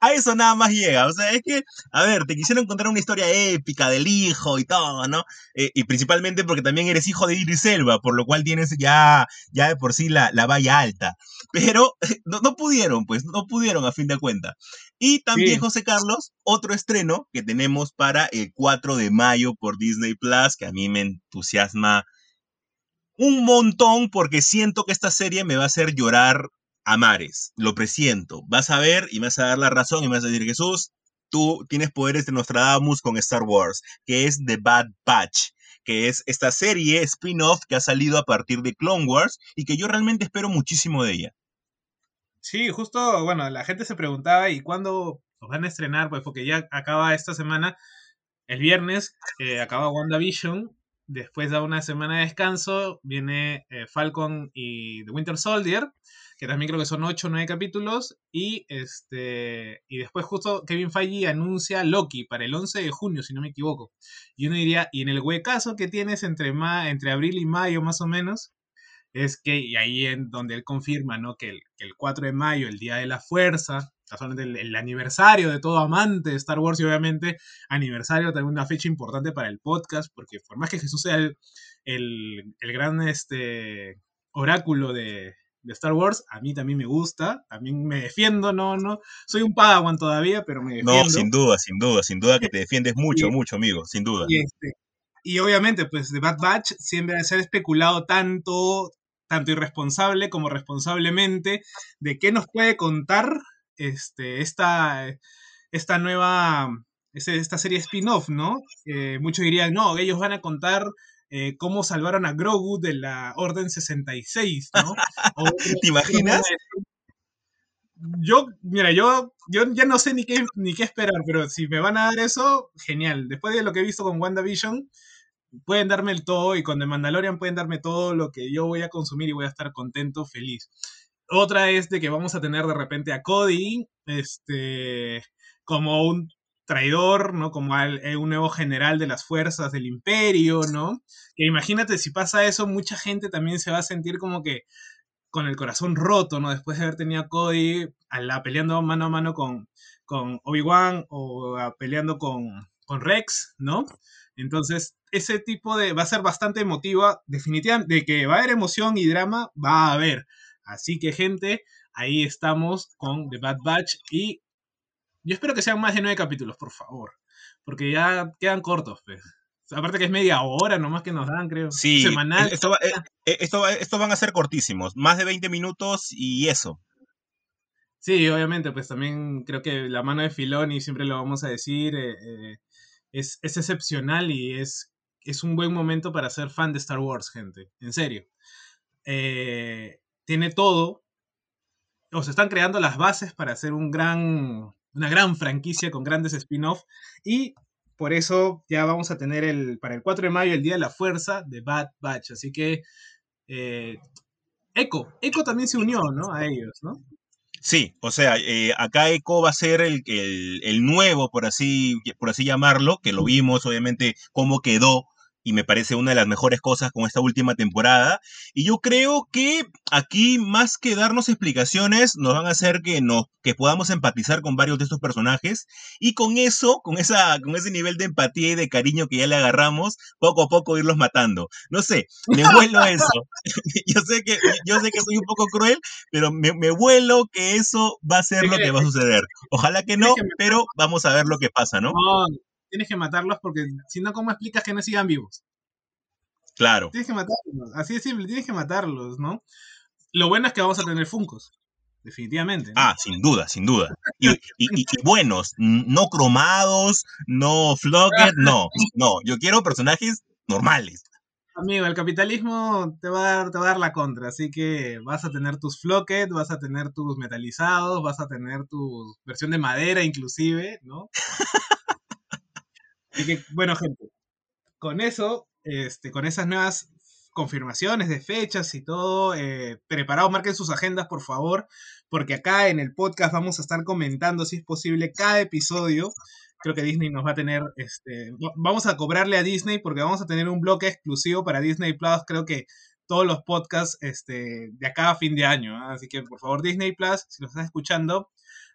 a, eso nada más llega. O sea, es que, a ver, te quisieron contar una historia épica del hijo y todo, ¿no? Eh, y principalmente porque también eres hijo de Iris Elba, por lo cual tienes ya, ya de por sí la, la valla alta. Pero no, no, pudieron, pues, no pudieron a fin de cuentas. Y también, José Carlos, otro estreno que tenemos para el 4 de mayo por Disney Plus, que a mí me entusiasma un montón porque siento que esta serie me va a hacer llorar a mares. Lo presiento. Vas a ver y vas a dar la razón y me vas a decir, Jesús, tú tienes poderes de Nostradamus con Star Wars, que es The Bad Batch, que es esta serie spin-off que ha salido a partir de Clone Wars y que yo realmente espero muchísimo de ella. Sí, justo, bueno, la gente se preguntaba, ¿y cuándo los van a estrenar? Pues porque ya acaba esta semana, el viernes, eh, acaba WandaVision, después de una semana de descanso, viene eh, Falcon y The Winter Soldier, que también creo que son 8 o 9 capítulos, y, este, y después justo Kevin Feige anuncia Loki para el 11 de junio, si no me equivoco. Y uno diría, y en el huecazo que tienes entre, ma entre abril y mayo más o menos, es que, y ahí en donde él confirma, ¿no? Que el, que el 4 de mayo, el Día de la Fuerza, el, el, aniversario de todo amante de Star Wars y obviamente aniversario también una fecha importante para el podcast, porque por más que Jesús sea el, el, el gran este, oráculo de, de, Star Wars, a mí también me gusta, también me defiendo, no, no, soy un padawan todavía, pero me defiendo. No, sin duda, sin duda, sin duda que te defiendes mucho, y, mucho, amigo, sin duda. Y, este, y obviamente, pues The Bad Batch siempre se ha especulado tanto, tanto irresponsable como responsablemente, de qué nos puede contar este, esta, esta nueva, esta serie spin-off, ¿no? Eh, muchos dirían, no, ellos van a contar eh, cómo salvaron a Grogu de la Orden 66, ¿no? O, ¿Te imaginas? Yo, mira, yo, yo ya no sé ni qué, ni qué esperar, pero si me van a dar eso, genial. Después de lo que he visto con WandaVision, pueden darme el todo y con The Mandalorian pueden darme todo lo que yo voy a consumir y voy a estar contento, feliz. Otra es de que vamos a tener de repente a Cody, este, como un traidor, ¿no? Como al, eh, un nuevo general de las fuerzas del imperio, ¿no? Que imagínate si pasa eso, mucha gente también se va a sentir como que con el corazón roto, ¿no? Después de haber tenido a Cody a la, peleando mano a mano con, Obi-Wan o a, peleando con, con Rex, ¿no? Entonces, ese tipo de. va a ser bastante emotiva. Definitivamente, de que va a haber emoción y drama, va a haber. Así que, gente, ahí estamos con The Bad Batch. Y yo espero que sean más de nueve capítulos, por favor. Porque ya quedan cortos, pues. Aparte que es media hora nomás que nos dan, creo. Sí, semanal. Esto, va, esto, esto van a ser cortísimos. Más de 20 minutos y eso. Sí, obviamente, pues también creo que la mano de Filoni, siempre lo vamos a decir, eh, eh, es, es, excepcional y es, es un buen momento para ser fan de Star Wars, gente. En serio. Eh, tiene todo. O se están creando las bases para hacer un gran, una gran franquicia con grandes spin-off. Y por eso ya vamos a tener el, para el 4 de mayo el Día de la Fuerza de Bad Batch. Así que eh, Echo, Echo también se unió, ¿no? A ellos, ¿no? Sí, o sea, eh, acá Echo va a ser el, el, el, nuevo, por así, por así llamarlo, que lo vimos, obviamente, cómo quedó y me parece una de las mejores cosas con esta última temporada. Y yo creo que aquí, más que darnos explicaciones, nos van a hacer que, nos, que podamos empatizar con varios de estos personajes. Y con eso, con, esa, con ese nivel de empatía y de cariño que ya le agarramos, poco a poco irlos matando. No sé, me vuelo eso. yo, sé que, yo sé que soy un poco cruel, pero me, me vuelo que eso va a ser lo que va a suceder. Ojalá que no, pero vamos a ver lo que pasa, ¿no? No, tienes que matarlos porque si no, ¿cómo explicas que no sigan vivos? Claro. Tienes que matarlos, así de simple, tienes que matarlos, ¿no? Lo bueno es que vamos a tener Funcos definitivamente. Ah, sin duda, sin duda. Y, y, buenos, no cromados, no flogged, no, no. Yo quiero personajes normales. Amigo, el capitalismo te va, a dar, te va a dar la contra, así que vas a tener tus flocked, vas a tener tus metalizados, vas a tener tu versión de madera inclusive, ¿no? Así que, bueno, gente, con eso, este, con esas nuevas confirmaciones de fechas y todo, eh, preparados, marquen sus agendas, por favor, porque acá en el podcast vamos a estar comentando, si es posible, cada episodio creo que Disney nos va a tener, este, vamos a cobrarle a Disney porque vamos a tener un bloque exclusivo para Disney Plus, creo que todos los podcasts este, de acá a fin de año. ¿ah? Así que por favor Disney Plus, si nos estás escuchando,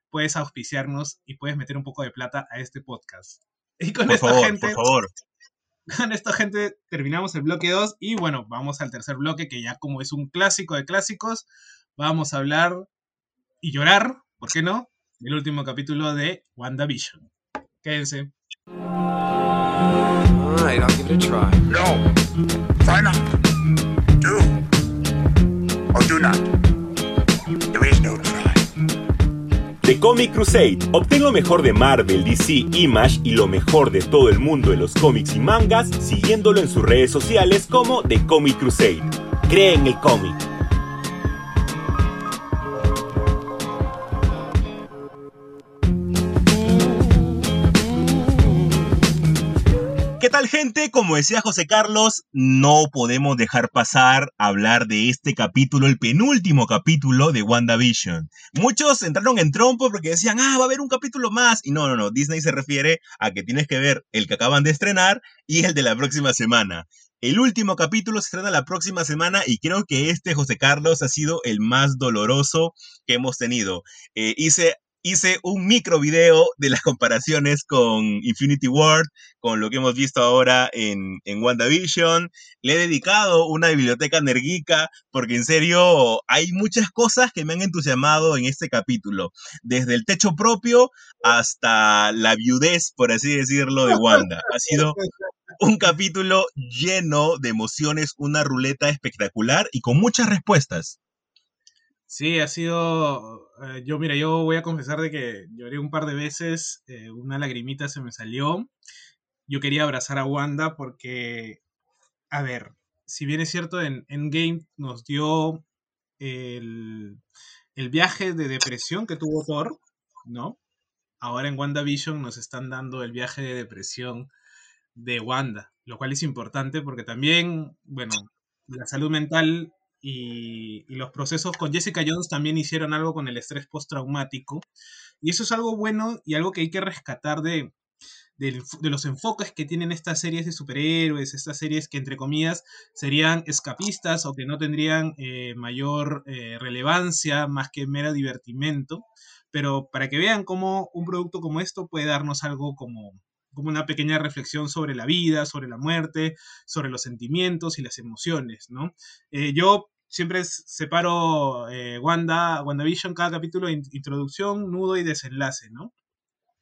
puedes auspiciarnos y puedes meter un poco de plata a este podcast. Y con esta gente, por favor. Con esta gente terminamos el bloque 2 y bueno, vamos al tercer bloque que ya como es un clásico de clásicos, vamos a hablar y llorar, ¿por qué no? El último capítulo de WandaVision. Quédense. Alright, I'll give it a try. No. Try not. Do. Or do not. The Comic Crusade. Obtén lo mejor de Marvel, DC, Image y lo mejor de todo el mundo de los cómics y mangas siguiéndolo en sus redes sociales como The Comic Crusade. Cree en el cómic. Tal gente? Como decía José Carlos, no podemos dejar pasar hablar de este capítulo, el penúltimo capítulo de WandaVision. Muchos entraron en trompo porque decían, ah, va a haber un capítulo más. Y no, no, no, Disney se refiere a que tienes que ver el que acaban de estrenar y el de la próxima semana. El último capítulo se estrena la próxima semana y creo que este, José Carlos, ha sido el más doloroso que hemos tenido. Eh, hice hice un micro video de las comparaciones con Infinity Ward, con lo que hemos visto ahora en, en WandaVision. Le he dedicado una biblioteca nergica porque en serio hay muchas cosas que me han entusiasmado en este capítulo. Desde el techo propio hasta la viudez, por así decirlo, de Wanda. Ha sido un capítulo lleno de emociones, una ruleta espectacular y con muchas respuestas. Sí, ha sido. Eh, yo, mira, yo voy a confesar de que lloré un par de veces, eh, una lagrimita se me salió. Yo quería abrazar a Wanda porque, a ver, si bien es cierto, en Endgame nos dio el, el viaje de depresión que tuvo Thor, ¿no? Ahora en WandaVision nos están dando el viaje de depresión de Wanda, lo cual es importante porque también, bueno, la salud mental y, los procesos con Jessica Jones también hicieron algo con el estrés postraumático. Y eso es algo bueno y algo que hay que rescatar de, de, los enfoques que tienen estas series de superhéroes, estas series que entre comillas serían escapistas o que no tendrían eh, mayor eh, relevancia más que mera divertimento. Pero para que vean cómo un producto como esto puede darnos algo como, como una pequeña reflexión sobre la vida, sobre la muerte, sobre los sentimientos y las emociones, ¿no? Eh, yo siempre separo eh, Wanda, WandaVision, cada capítulo, introducción, nudo y desenlace, ¿no?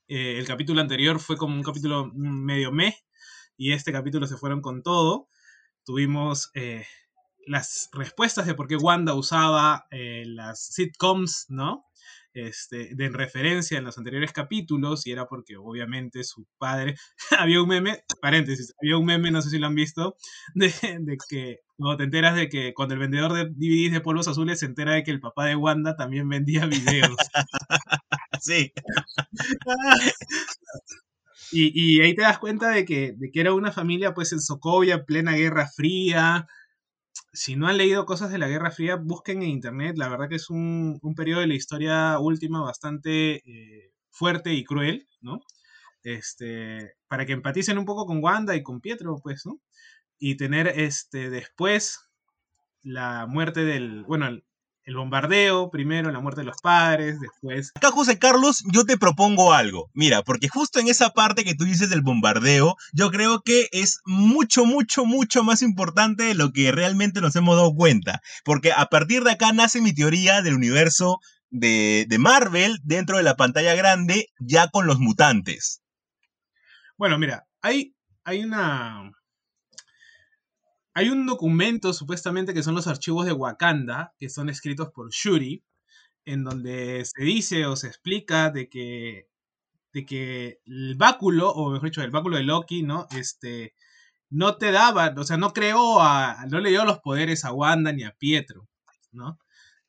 Eh, el capítulo anterior fue como un capítulo medio mes y este capítulo se fueron con todo. Tuvimos eh, las respuestas de por qué Wanda usaba las sitcoms, ¿no? Este, de referencia en los anteriores capítulos y era porque obviamente su padre, había un meme, paréntesis, había un meme, no sé si lo han visto, de, de que cuando te enteras de que cuando el vendedor de DVDs de polvos azules se entera de que el papá de Wanda también vendía videos. sí. y, y, ahí te das cuenta de que, de que era una familia pues en Sokovia, plena Guerra Fría, si no han leído cosas de la Guerra Fría, busquen en internet. La verdad que es un, periodo de la historia última bastante eh, fuerte y cruel, ¿no? Este, para que empaticen un poco con Wanda y con Pietro, pues, ¿no? Y tener este, después la muerte del, bueno, el bombardeo, primero la muerte de los padres, después... Acá, José Carlos, yo te propongo algo. Mira, porque justo en esa parte que tú dices del bombardeo, yo creo que es mucho, mucho, mucho más importante de lo que realmente nos hemos dado cuenta. Porque a partir de acá nace mi teoría del universo de, de Marvel dentro de la pantalla grande, ya con los mutantes. Bueno, mira, hay, hay una hay un documento supuestamente que son los archivos de Wakanda, que son escritos por Shuri, en donde se dice o se explica de que, de que el báculo, o mejor dicho, el báculo de Loki, ¿no? Este, no te daba, o sea, no creó a, no le dio los poderes a Wanda ni a Pietro, ¿no?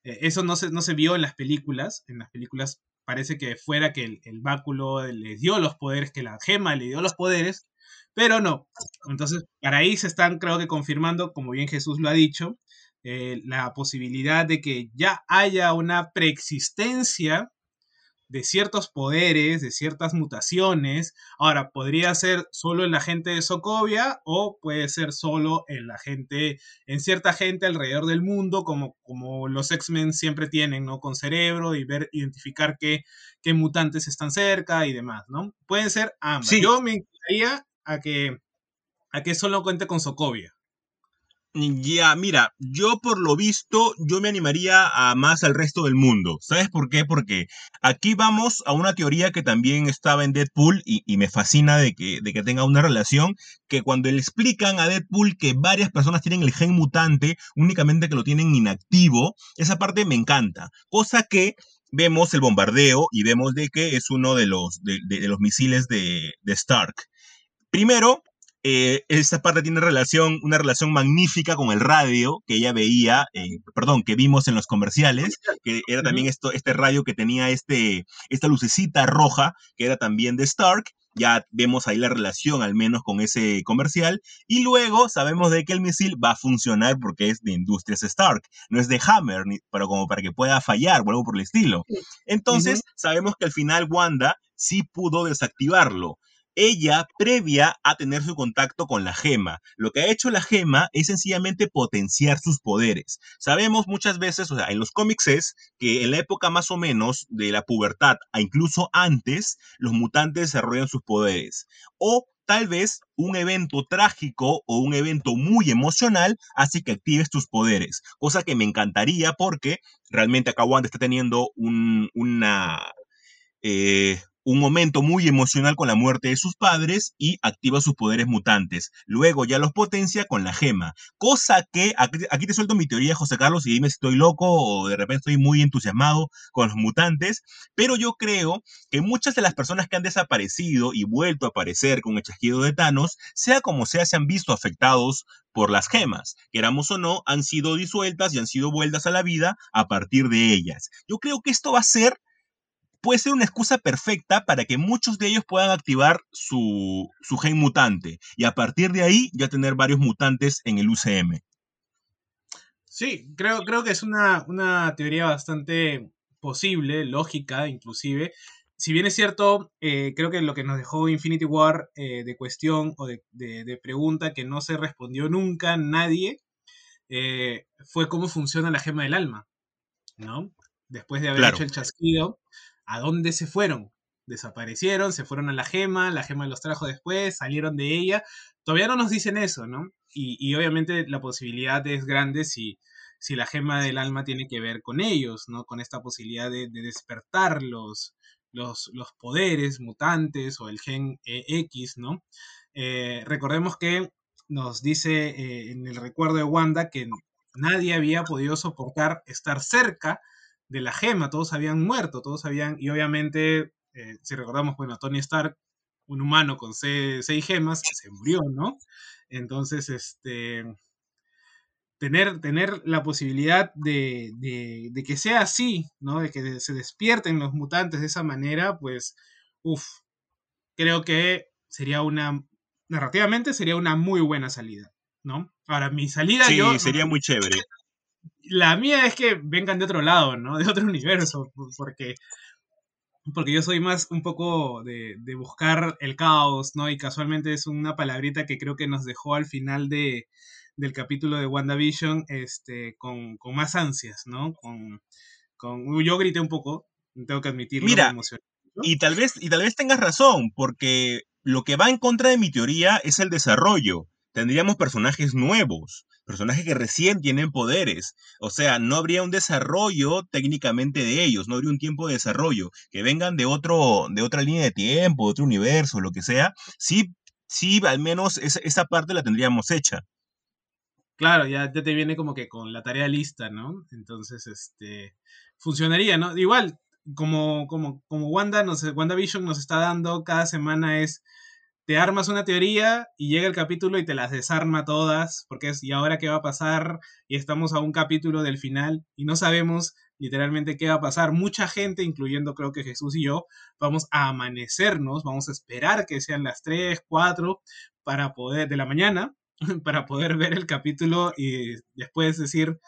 Eh, eso no se, no se vio en las películas, en las películas parece que fuera que el, báculo les dio los poderes, que la gema le dio los poderes, pero no. Entonces, para ahí se están, creo que, confirmando, como bien Jesús lo ha dicho, eh, la posibilidad de que ya haya una preexistencia de ciertos poderes, de ciertas mutaciones. Ahora, podría ser solo en la gente de Sokovia o puede ser solo en la gente, en cierta gente alrededor del mundo, como, como los X-Men siempre tienen, ¿no? Con cerebro y ver, identificar qué, qué mutantes están cerca y demás, ¿no? Pueden ser ambas. Yo me inclinaría a que, a que solo cuente con Sokovia. Ya, mira, yo por lo visto, yo me animaría a más al resto del mundo. ¿Sabes por qué? Porque aquí vamos a una teoría que también estaba en Deadpool y, me fascina de que, de que tenga una relación, que cuando le explican a Deadpool que varias personas tienen el gen mutante, únicamente que lo tienen inactivo, esa parte me encanta. Cosa que vemos el bombardeo y vemos de que es uno de los, de, los misiles de, de Stark. Primero, eh, esta parte tiene relación, una relación magnífica con el radio que ella veía, eh, perdón, que vimos en los comerciales, que era también esto, este radio que tenía este, esta lucecita roja, que era también de Stark. Ya vemos ahí la relación al menos con ese comercial. Y luego sabemos de que el misil va a funcionar porque es de Industrias Stark. No es de Hammer, pero como para que pueda fallar o algo por el estilo. Entonces sabemos que al final Wanda sí pudo desactivarlo ella previa a tener su contacto con la gema. Lo que ha hecho la gema es sencillamente potenciar sus poderes. Sabemos muchas veces, o sea, en los cómics es que en la época más o menos de la pubertad, a incluso antes, los mutantes desarrollan sus poderes. O tal vez un evento trágico o un evento muy emocional hace que actives tus poderes. Cosa que me encantaría porque realmente acá Wanda está teniendo un, una... Eh, un momento muy emocional con la muerte de sus padres y activa sus poderes mutantes. Luego ya los potencia con la gema. Cosa que, aquí, te suelto mi teoría, José Carlos, y dime si estoy loco o de repente estoy muy entusiasmado con los mutantes, pero yo creo que muchas de las personas que han desaparecido y vuelto a aparecer con el chasquido de Thanos, sea como sea, se han visto afectados por las gemas, queramos o no, han sido disueltas y han sido vueltas a la vida a partir de ellas. Yo creo que esto va a ser puede ser una excusa perfecta para que muchos de ellos puedan activar su, gen mutante y a partir de ahí ya tener varios mutantes en el UCM. Sí, creo, creo que es una, teoría bastante posible, lógica inclusive. Si bien es cierto, eh, creo que lo que nos dejó Infinity War eh, de cuestión o de, pregunta que no se respondió nunca nadie, eh, fue cómo funciona la gema del alma, ¿no? Después de haber hecho el chasquido, ¿A dónde se fueron? Desaparecieron, se fueron a la gema, la gema los trajo después, salieron de ella. Todavía no nos dicen eso, ¿no? Y, obviamente la posibilidad es grande si, si la gema del alma tiene que ver con ellos, ¿no? Con esta posibilidad de, despertar los, los, poderes mutantes o el gen e X, ¿no? Eh, recordemos que nos dice eh, en el recuerdo de Wanda que nadie había podido soportar estar cerca de la gema, todos habían muerto, todos habían, y obviamente, eh, si recordamos, bueno, Tony Stark, un humano con seis, gemas, se murió, ¿no? Entonces, este, tener, tener la posibilidad de, de, que sea así, ¿no? De que se despierten los mutantes de esa manera, pues, uff, creo que sería una, narrativamente sería una muy buena salida, ¿no? Ahora, mi salida sí, sería muy chévere la mía es que vengan de otro lado, ¿no? De otro universo, porque, porque yo soy más un poco de, buscar el caos, ¿no? Y casualmente es una palabrita que creo que nos dejó al final de, del capítulo de WandaVision este, con, con más ansias, ¿no? Con, con, yo grité un poco, tengo que admitirlo. Mira, y, tal vez, y tal vez tengas razón, porque lo que va en contra de mi teoría es el desarrollo. Tendríamos personajes nuevos personajes que recién tienen poderes. O sea, no habría un desarrollo técnicamente de ellos, no habría un tiempo de desarrollo. Que vengan de, otro, de otra línea de tiempo, de otro universo, lo que sea. Sí, sí, al menos esa, parte la tendríamos hecha. Claro, ya, te viene como que con la tarea lista, ¿no? Entonces, este, funcionaría, ¿no? Igual, como, como, como Wanda nos, WandaVision nos está dando cada semana es te armas una teoría y llega el capítulo y te las desarma todas, porque es, ¿y ahora qué va a pasar? Y estamos a un capítulo del final y no sabemos literalmente qué va a pasar. Mucha gente, incluyendo creo que Jesús y yo, vamos a amanecernos, vamos a esperar que sean las 3, 4 para poder, de la mañana, para poder ver el capítulo y después decir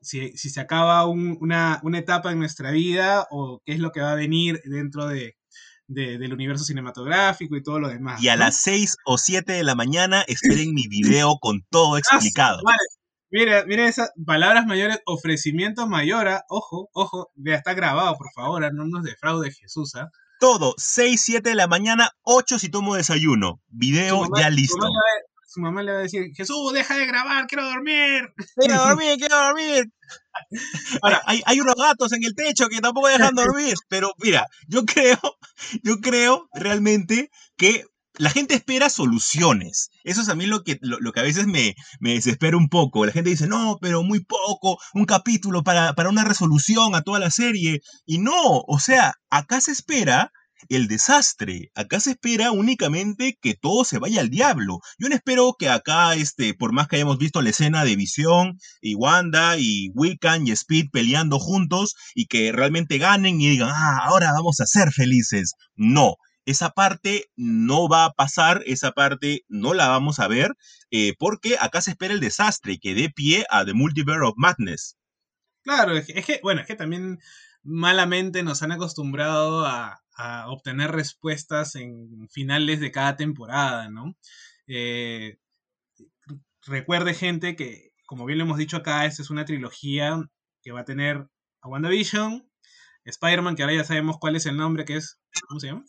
si, se acaba una, una etapa en nuestra vida o qué es lo que va a venir dentro de, del universo cinematográfico y todo lo demás. Y a las 6 o 7 de la mañana esperen mi video con todo ah, explicado. Mira, mira esas palabras mayores, ofrecimiento mayor, ¿ah? ojo, ojo, ya está grabado, por favor, no nos defraude Jesús, ¿ah? Todo, 6, 7 de la mañana, 8 si tomo desayuno. Video ya listo. Su mamá, le va a decir, Jesús, deja de grabar, quiero dormir. Quiero dormir, quiero dormir. Ahora, hay, hay, unos gatos en el techo que tampoco dejan dormir. Pero mira, yo creo, yo creo realmente que la gente espera soluciones. Eso es a mí lo que, lo, que a veces me, me, desespera un poco. La gente dice, no, pero muy poco, un capítulo para, para una resolución a toda la serie. Y no, o sea, acá se espera el desastre. Acá se espera únicamente que todo se vaya al diablo. Yo no espero que acá, este, por más que hayamos visto la escena de Visión y Wanda y Wiccan y Speed peleando juntos y que realmente ganen y digan, ah, ahora vamos a ser felices. No, esa parte no va a pasar, esa parte no la vamos a ver, eh, porque acá se espera el desastre que dé pie a The Multiverse of Madness. Claro, es que, bueno, es que también malamente nos han acostumbrado a, obtener respuestas en finales de cada temporada, ¿no? Eh, recuerde, gente, que como bien lo hemos dicho acá, esta es una trilogía que va a tener a WandaVision, Spider-Man, que ahora ya sabemos cuál es el nombre, que es. ¿Cómo se llama?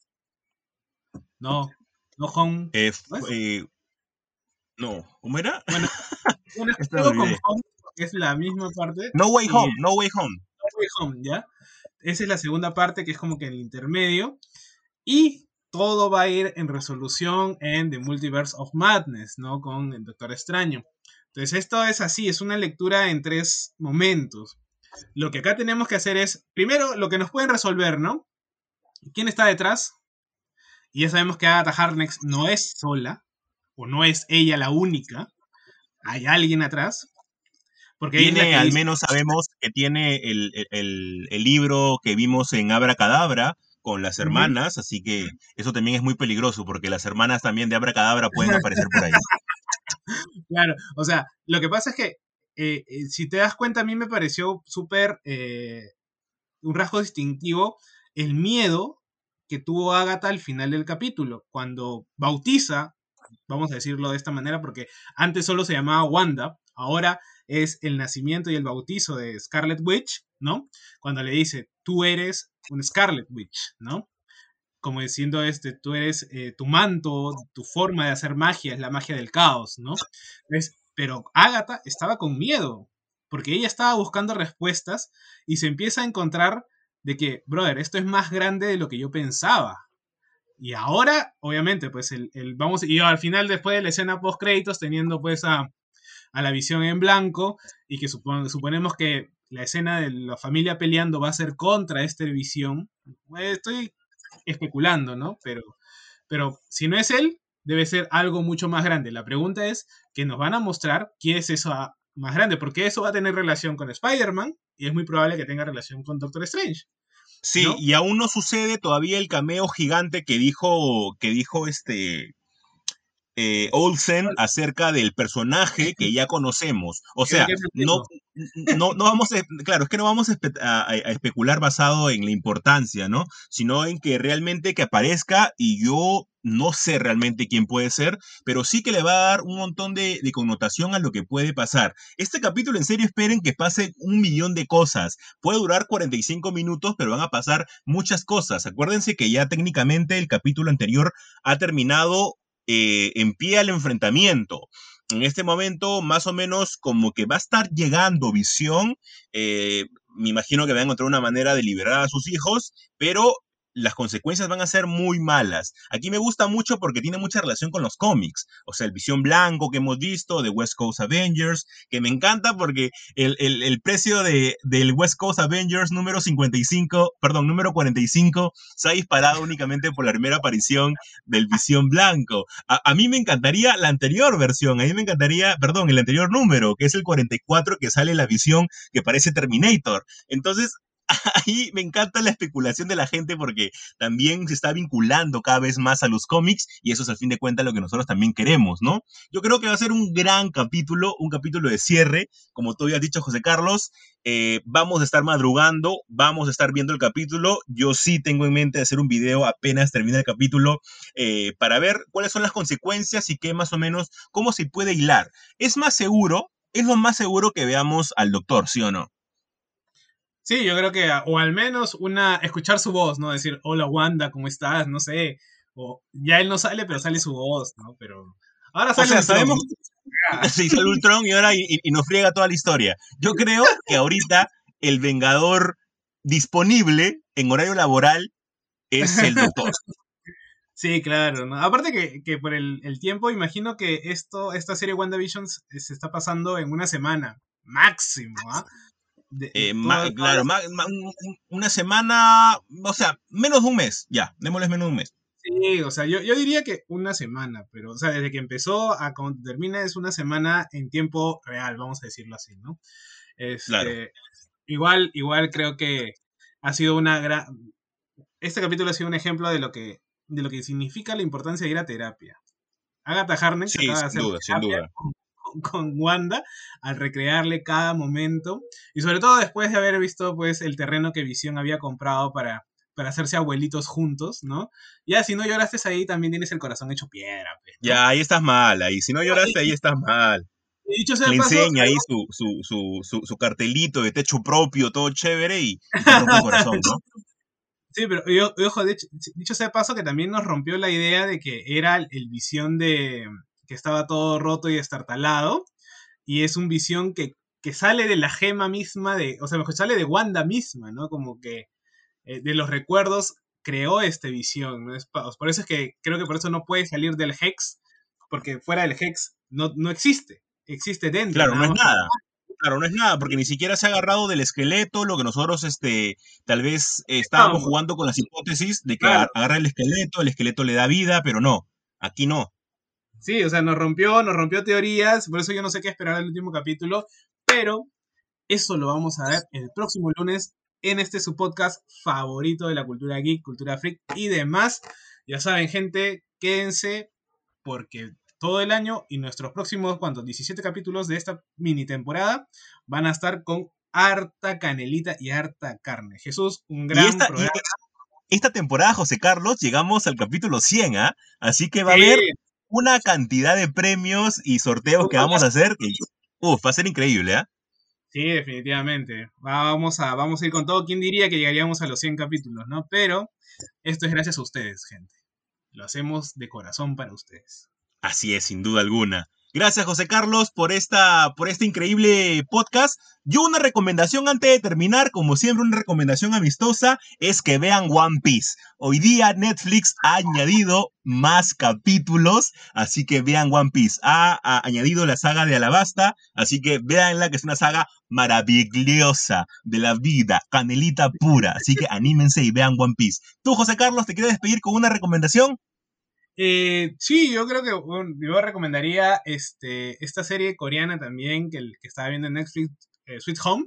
No, no Home. Eh, eh, no, ¿cómo era? Bueno, con Home, es la misma parte. No Way Home, No Way Home. No Way Home, ¿ya? Esa es la segunda parte que es como que el intermedio. Y todo va a ir en resolución en The Multiverse of Madness, ¿no? Con el Doctor Extraño. Entonces esto es así, es una lectura en tres momentos. Lo que acá tenemos que hacer es, primero, lo que nos pueden resolver, ¿no? ¿Quién está detrás? Y ya sabemos que Agatha Harkness no es sola, o no es ella la única. Hay alguien atrás. Porque tiene, al menos sabemos que tiene el, libro que vimos en Abracadabra con las hermanas, así que eso también es muy peligroso, porque las hermanas también de Abracadabra pueden aparecer por ahí. claro, o sea, lo que pasa es que, eh, eh, si te das cuenta, a mí me pareció súper eh, un rasgo distintivo el miedo que tuvo Agatha al final del capítulo, cuando bautiza, vamos a decirlo de esta manera, porque antes solo se llamaba Wanda, ahora es el nacimiento y el bautizo de Scarlet Witch, ¿no? Cuando le dice, tú eres un Scarlet Witch, ¿no? Como diciendo, este, tú eres eh, tu manto, tu forma de hacer magia es la magia del caos, ¿no? pero Agatha estaba con miedo, porque ella estaba buscando respuestas y se empieza a encontrar de que, brother, esto es más grande de lo que yo pensaba. Y ahora, obviamente, pues el, vamos, y al final, después de la escena post créditos, teniendo pues a, la visión en blanco, y que suponemos que la escena de la familia peleando va a ser contra esta visión, pues, estoy especulando, ¿no? Pero, pero si no es él, debe ser algo mucho más grande. La pregunta es que nos van a mostrar qué es eso más grande, porque eso va a tener relación con Spider-Man y es muy probable que tenga relación con Doctor Strange. Sí, y aún no sucede todavía el cameo gigante que dijo, que dijo este eh, Olsen acerca del personaje que ya conocemos. O sea, no, no, no vamos a, claro, es que no vamos a, especular basado en la importancia, ¿no? Sino en que realmente que aparezca y yo no sé realmente quién puede ser, pero sí que le va a dar un montón de, de, connotación a lo que puede pasar. Este capítulo, en serio, esperen que pase un millón de cosas. Puede durar 45 minutos, pero van a pasar muchas cosas. Acuérdense que ya técnicamente el capítulo anterior ha terminado eh, en pie al enfrentamiento en este momento más o menos como que va a estar llegando visión. Eh, me imagino que va a encontrar una manera de liberar a sus hijos, pero las consecuencias van a ser muy malas. Aquí me gusta mucho porque tiene mucha relación con los cómics. O sea, el Visión Blanco que hemos visto, de West Coast Avengers, que me encanta porque el, el, precio de, del West Coast Avengers número 55, perdón, número 45, se ha disparado únicamente por la primera aparición del Visión Blanco. A, a mí me encantaría la anterior versión, a mí me encantaría, perdón, el anterior número, que es el 44, que sale la visión que parece Terminator. Entonces, ahí me encanta la especulación de la gente porque también se está vinculando cada vez más a los cómics y eso es al fin de cuentas lo que nosotros también queremos, ¿no? Yo creo que va a ser un gran capítulo, un capítulo de cierre, como tú habías dicho, José Carlos. Eh, vamos a estar madrugando, vamos a estar viendo el capítulo. Yo sí tengo en mente hacer un video apenas termine el capítulo eh, para ver cuáles son las consecuencias y qué más o menos, cómo se puede hilar. Es más seguro, es lo más seguro que veamos al doctor, ¿sí o no? Sí, yo creo que, o al menos una, escuchar su voz, ¿no? Decir, hola Wanda, ¿cómo estás? No sé. O ya él no sale, pero sale su voz, ¿no? Pero ahora sale o sea, sabemos Sí, sale Ultron y ahora y, nos friega toda la historia. Yo creo que ahorita el Vengador disponible en horario laboral es el Doctor. Sí, claro. ¿no? Aparte que, que por el, el, tiempo, imagino que esto, esta serie WandaVision se está pasando en una semana máximo, ¿ah? Eh, claro, una semana, o sea, menos de un mes, ya, démosles menos de un mes. Sí, o sea, yo, diría que una semana, pero, o sea, desde que empezó a cuando termina es una semana en tiempo real, vamos a decirlo así, ¿no? Este, igual, igual creo que ha sido una gran... Este capítulo ha sido un ejemplo de lo que, de lo que significa la importancia de ir a terapia. Agatha Harness sí, sin duda, sin duda con Wanda al recrearle cada momento y sobre todo después de haber visto pues el terreno que Visión había comprado para, para hacerse abuelitos juntos, ¿no? Ya si no lloraste ahí también tienes el corazón hecho piedra. Pues, ya, ahí estás mal, ahí si no lloraste ahí estás mal. Dicho Le enseña ahí su, su, su, cartelito de techo propio, todo chévere y, y corazón, ¿no? Sí, pero yo, ojo, dicho sea paso que también nos rompió la idea de que era el visión de, que estaba todo roto y estartalado, y es un visión que, que sale de la gema misma, de, o sea, mejor sale de Wanda misma, ¿no? Como que eh, de los recuerdos creó esta visión, ¿no? Es, por eso es que creo que por eso no puede salir del Hex, porque fuera del Hex no, no existe, existe dentro. Claro, no es nada. Claro, no es nada, porque ni siquiera se ha agarrado del esqueleto, lo que nosotros este, tal vez estábamos jugando con las hipótesis de que agarra el esqueleto, el esqueleto le da vida, pero no, aquí no. Sí, o sea, nos rompió, nos rompió teorías, por eso yo no sé qué esperar del último capítulo, pero eso lo vamos a ver el próximo lunes en este su podcast favorito de la cultura geek, cultura freak y demás. Ya saben, gente, quédense porque todo el año y nuestros próximos, ¿cuántos? 17 capítulos de esta mini temporada van a estar con harta canelita y harta carne. Jesús, un gran programa. esta temporada, José Carlos, llegamos al capítulo 100, ¿ah? Así que va a haber una cantidad de premios y sorteos que vamos a hacer. uf, va a ser increíble, ¿eh? Sí, definitivamente. Vamos a, vamos a ir con todo. ¿Quién diría que llegaríamos a los 100 capítulos, no? Pero esto es gracias a ustedes, gente. Lo hacemos de corazón para ustedes. Así es, sin duda alguna. Gracias, José Carlos, por, esta, por este increíble podcast. Yo una recomendación antes de terminar, como siempre, una recomendación amistosa, es que vean One Piece. Hoy día Netflix ha añadido más capítulos, así que vean One Piece. Ha, añadido la saga de Alabasta, así que véanla, que es una saga maravillosa de la vida, canelita pura. Así que anímense y vean One Piece. Tú, José Carlos, ¿te quieres despedir con una recomendación? Eh, sí, yo creo que yo recomendaría este, esta serie coreana también que, que estaba viendo en Netflix, eh, Sweet Home,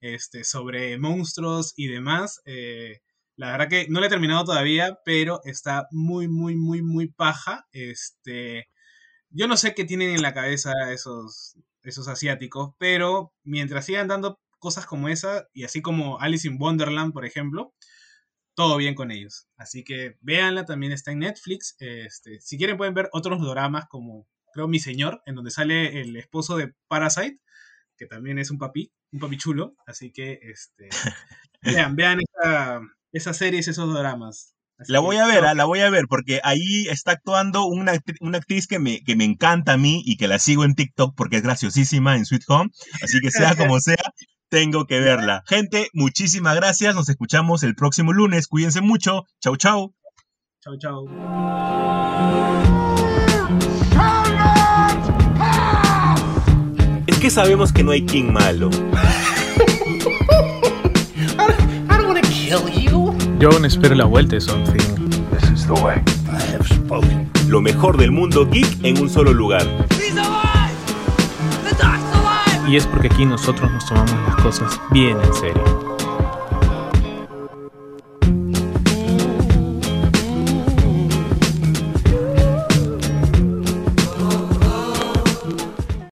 este, sobre monstruos y demás. Eh, la verdad que no la he terminado todavía, pero está muy, muy, muy, muy paja. Este, yo no sé qué tienen en la cabeza esos, esos asiáticos, pero mientras sigan dando cosas como esa, y así como Alice in Wonderland, por ejemplo, todo bien con ellos. Así que véanla, también está en Netflix. Este, si quieren pueden ver otros dramas como, creo, Mi Señor, en donde sale el esposo de Parasite, que también es un papi, un papi chulo. Así que, este, vean, vean esa, esas series, esos dramas. la voy a ver, ah, la voy a ver, porque ahí está actuando una, una actriz que me, que me encanta a mí y que la sigo en TikTok porque es graciosísima en Sweet Home. Así que sea como sea, Tengo que verla. Gente, muchísimas gracias. Nos escuchamos el próximo lunes. Cuídense mucho. Chau, chau. Chau, chau. Es que sabemos que no hay King malo. Yo aún espero la vuelta de Something. Lo mejor del mundo geek en un solo lugar. Y es porque aquí nosotros nos tomamos las cosas bien en serio.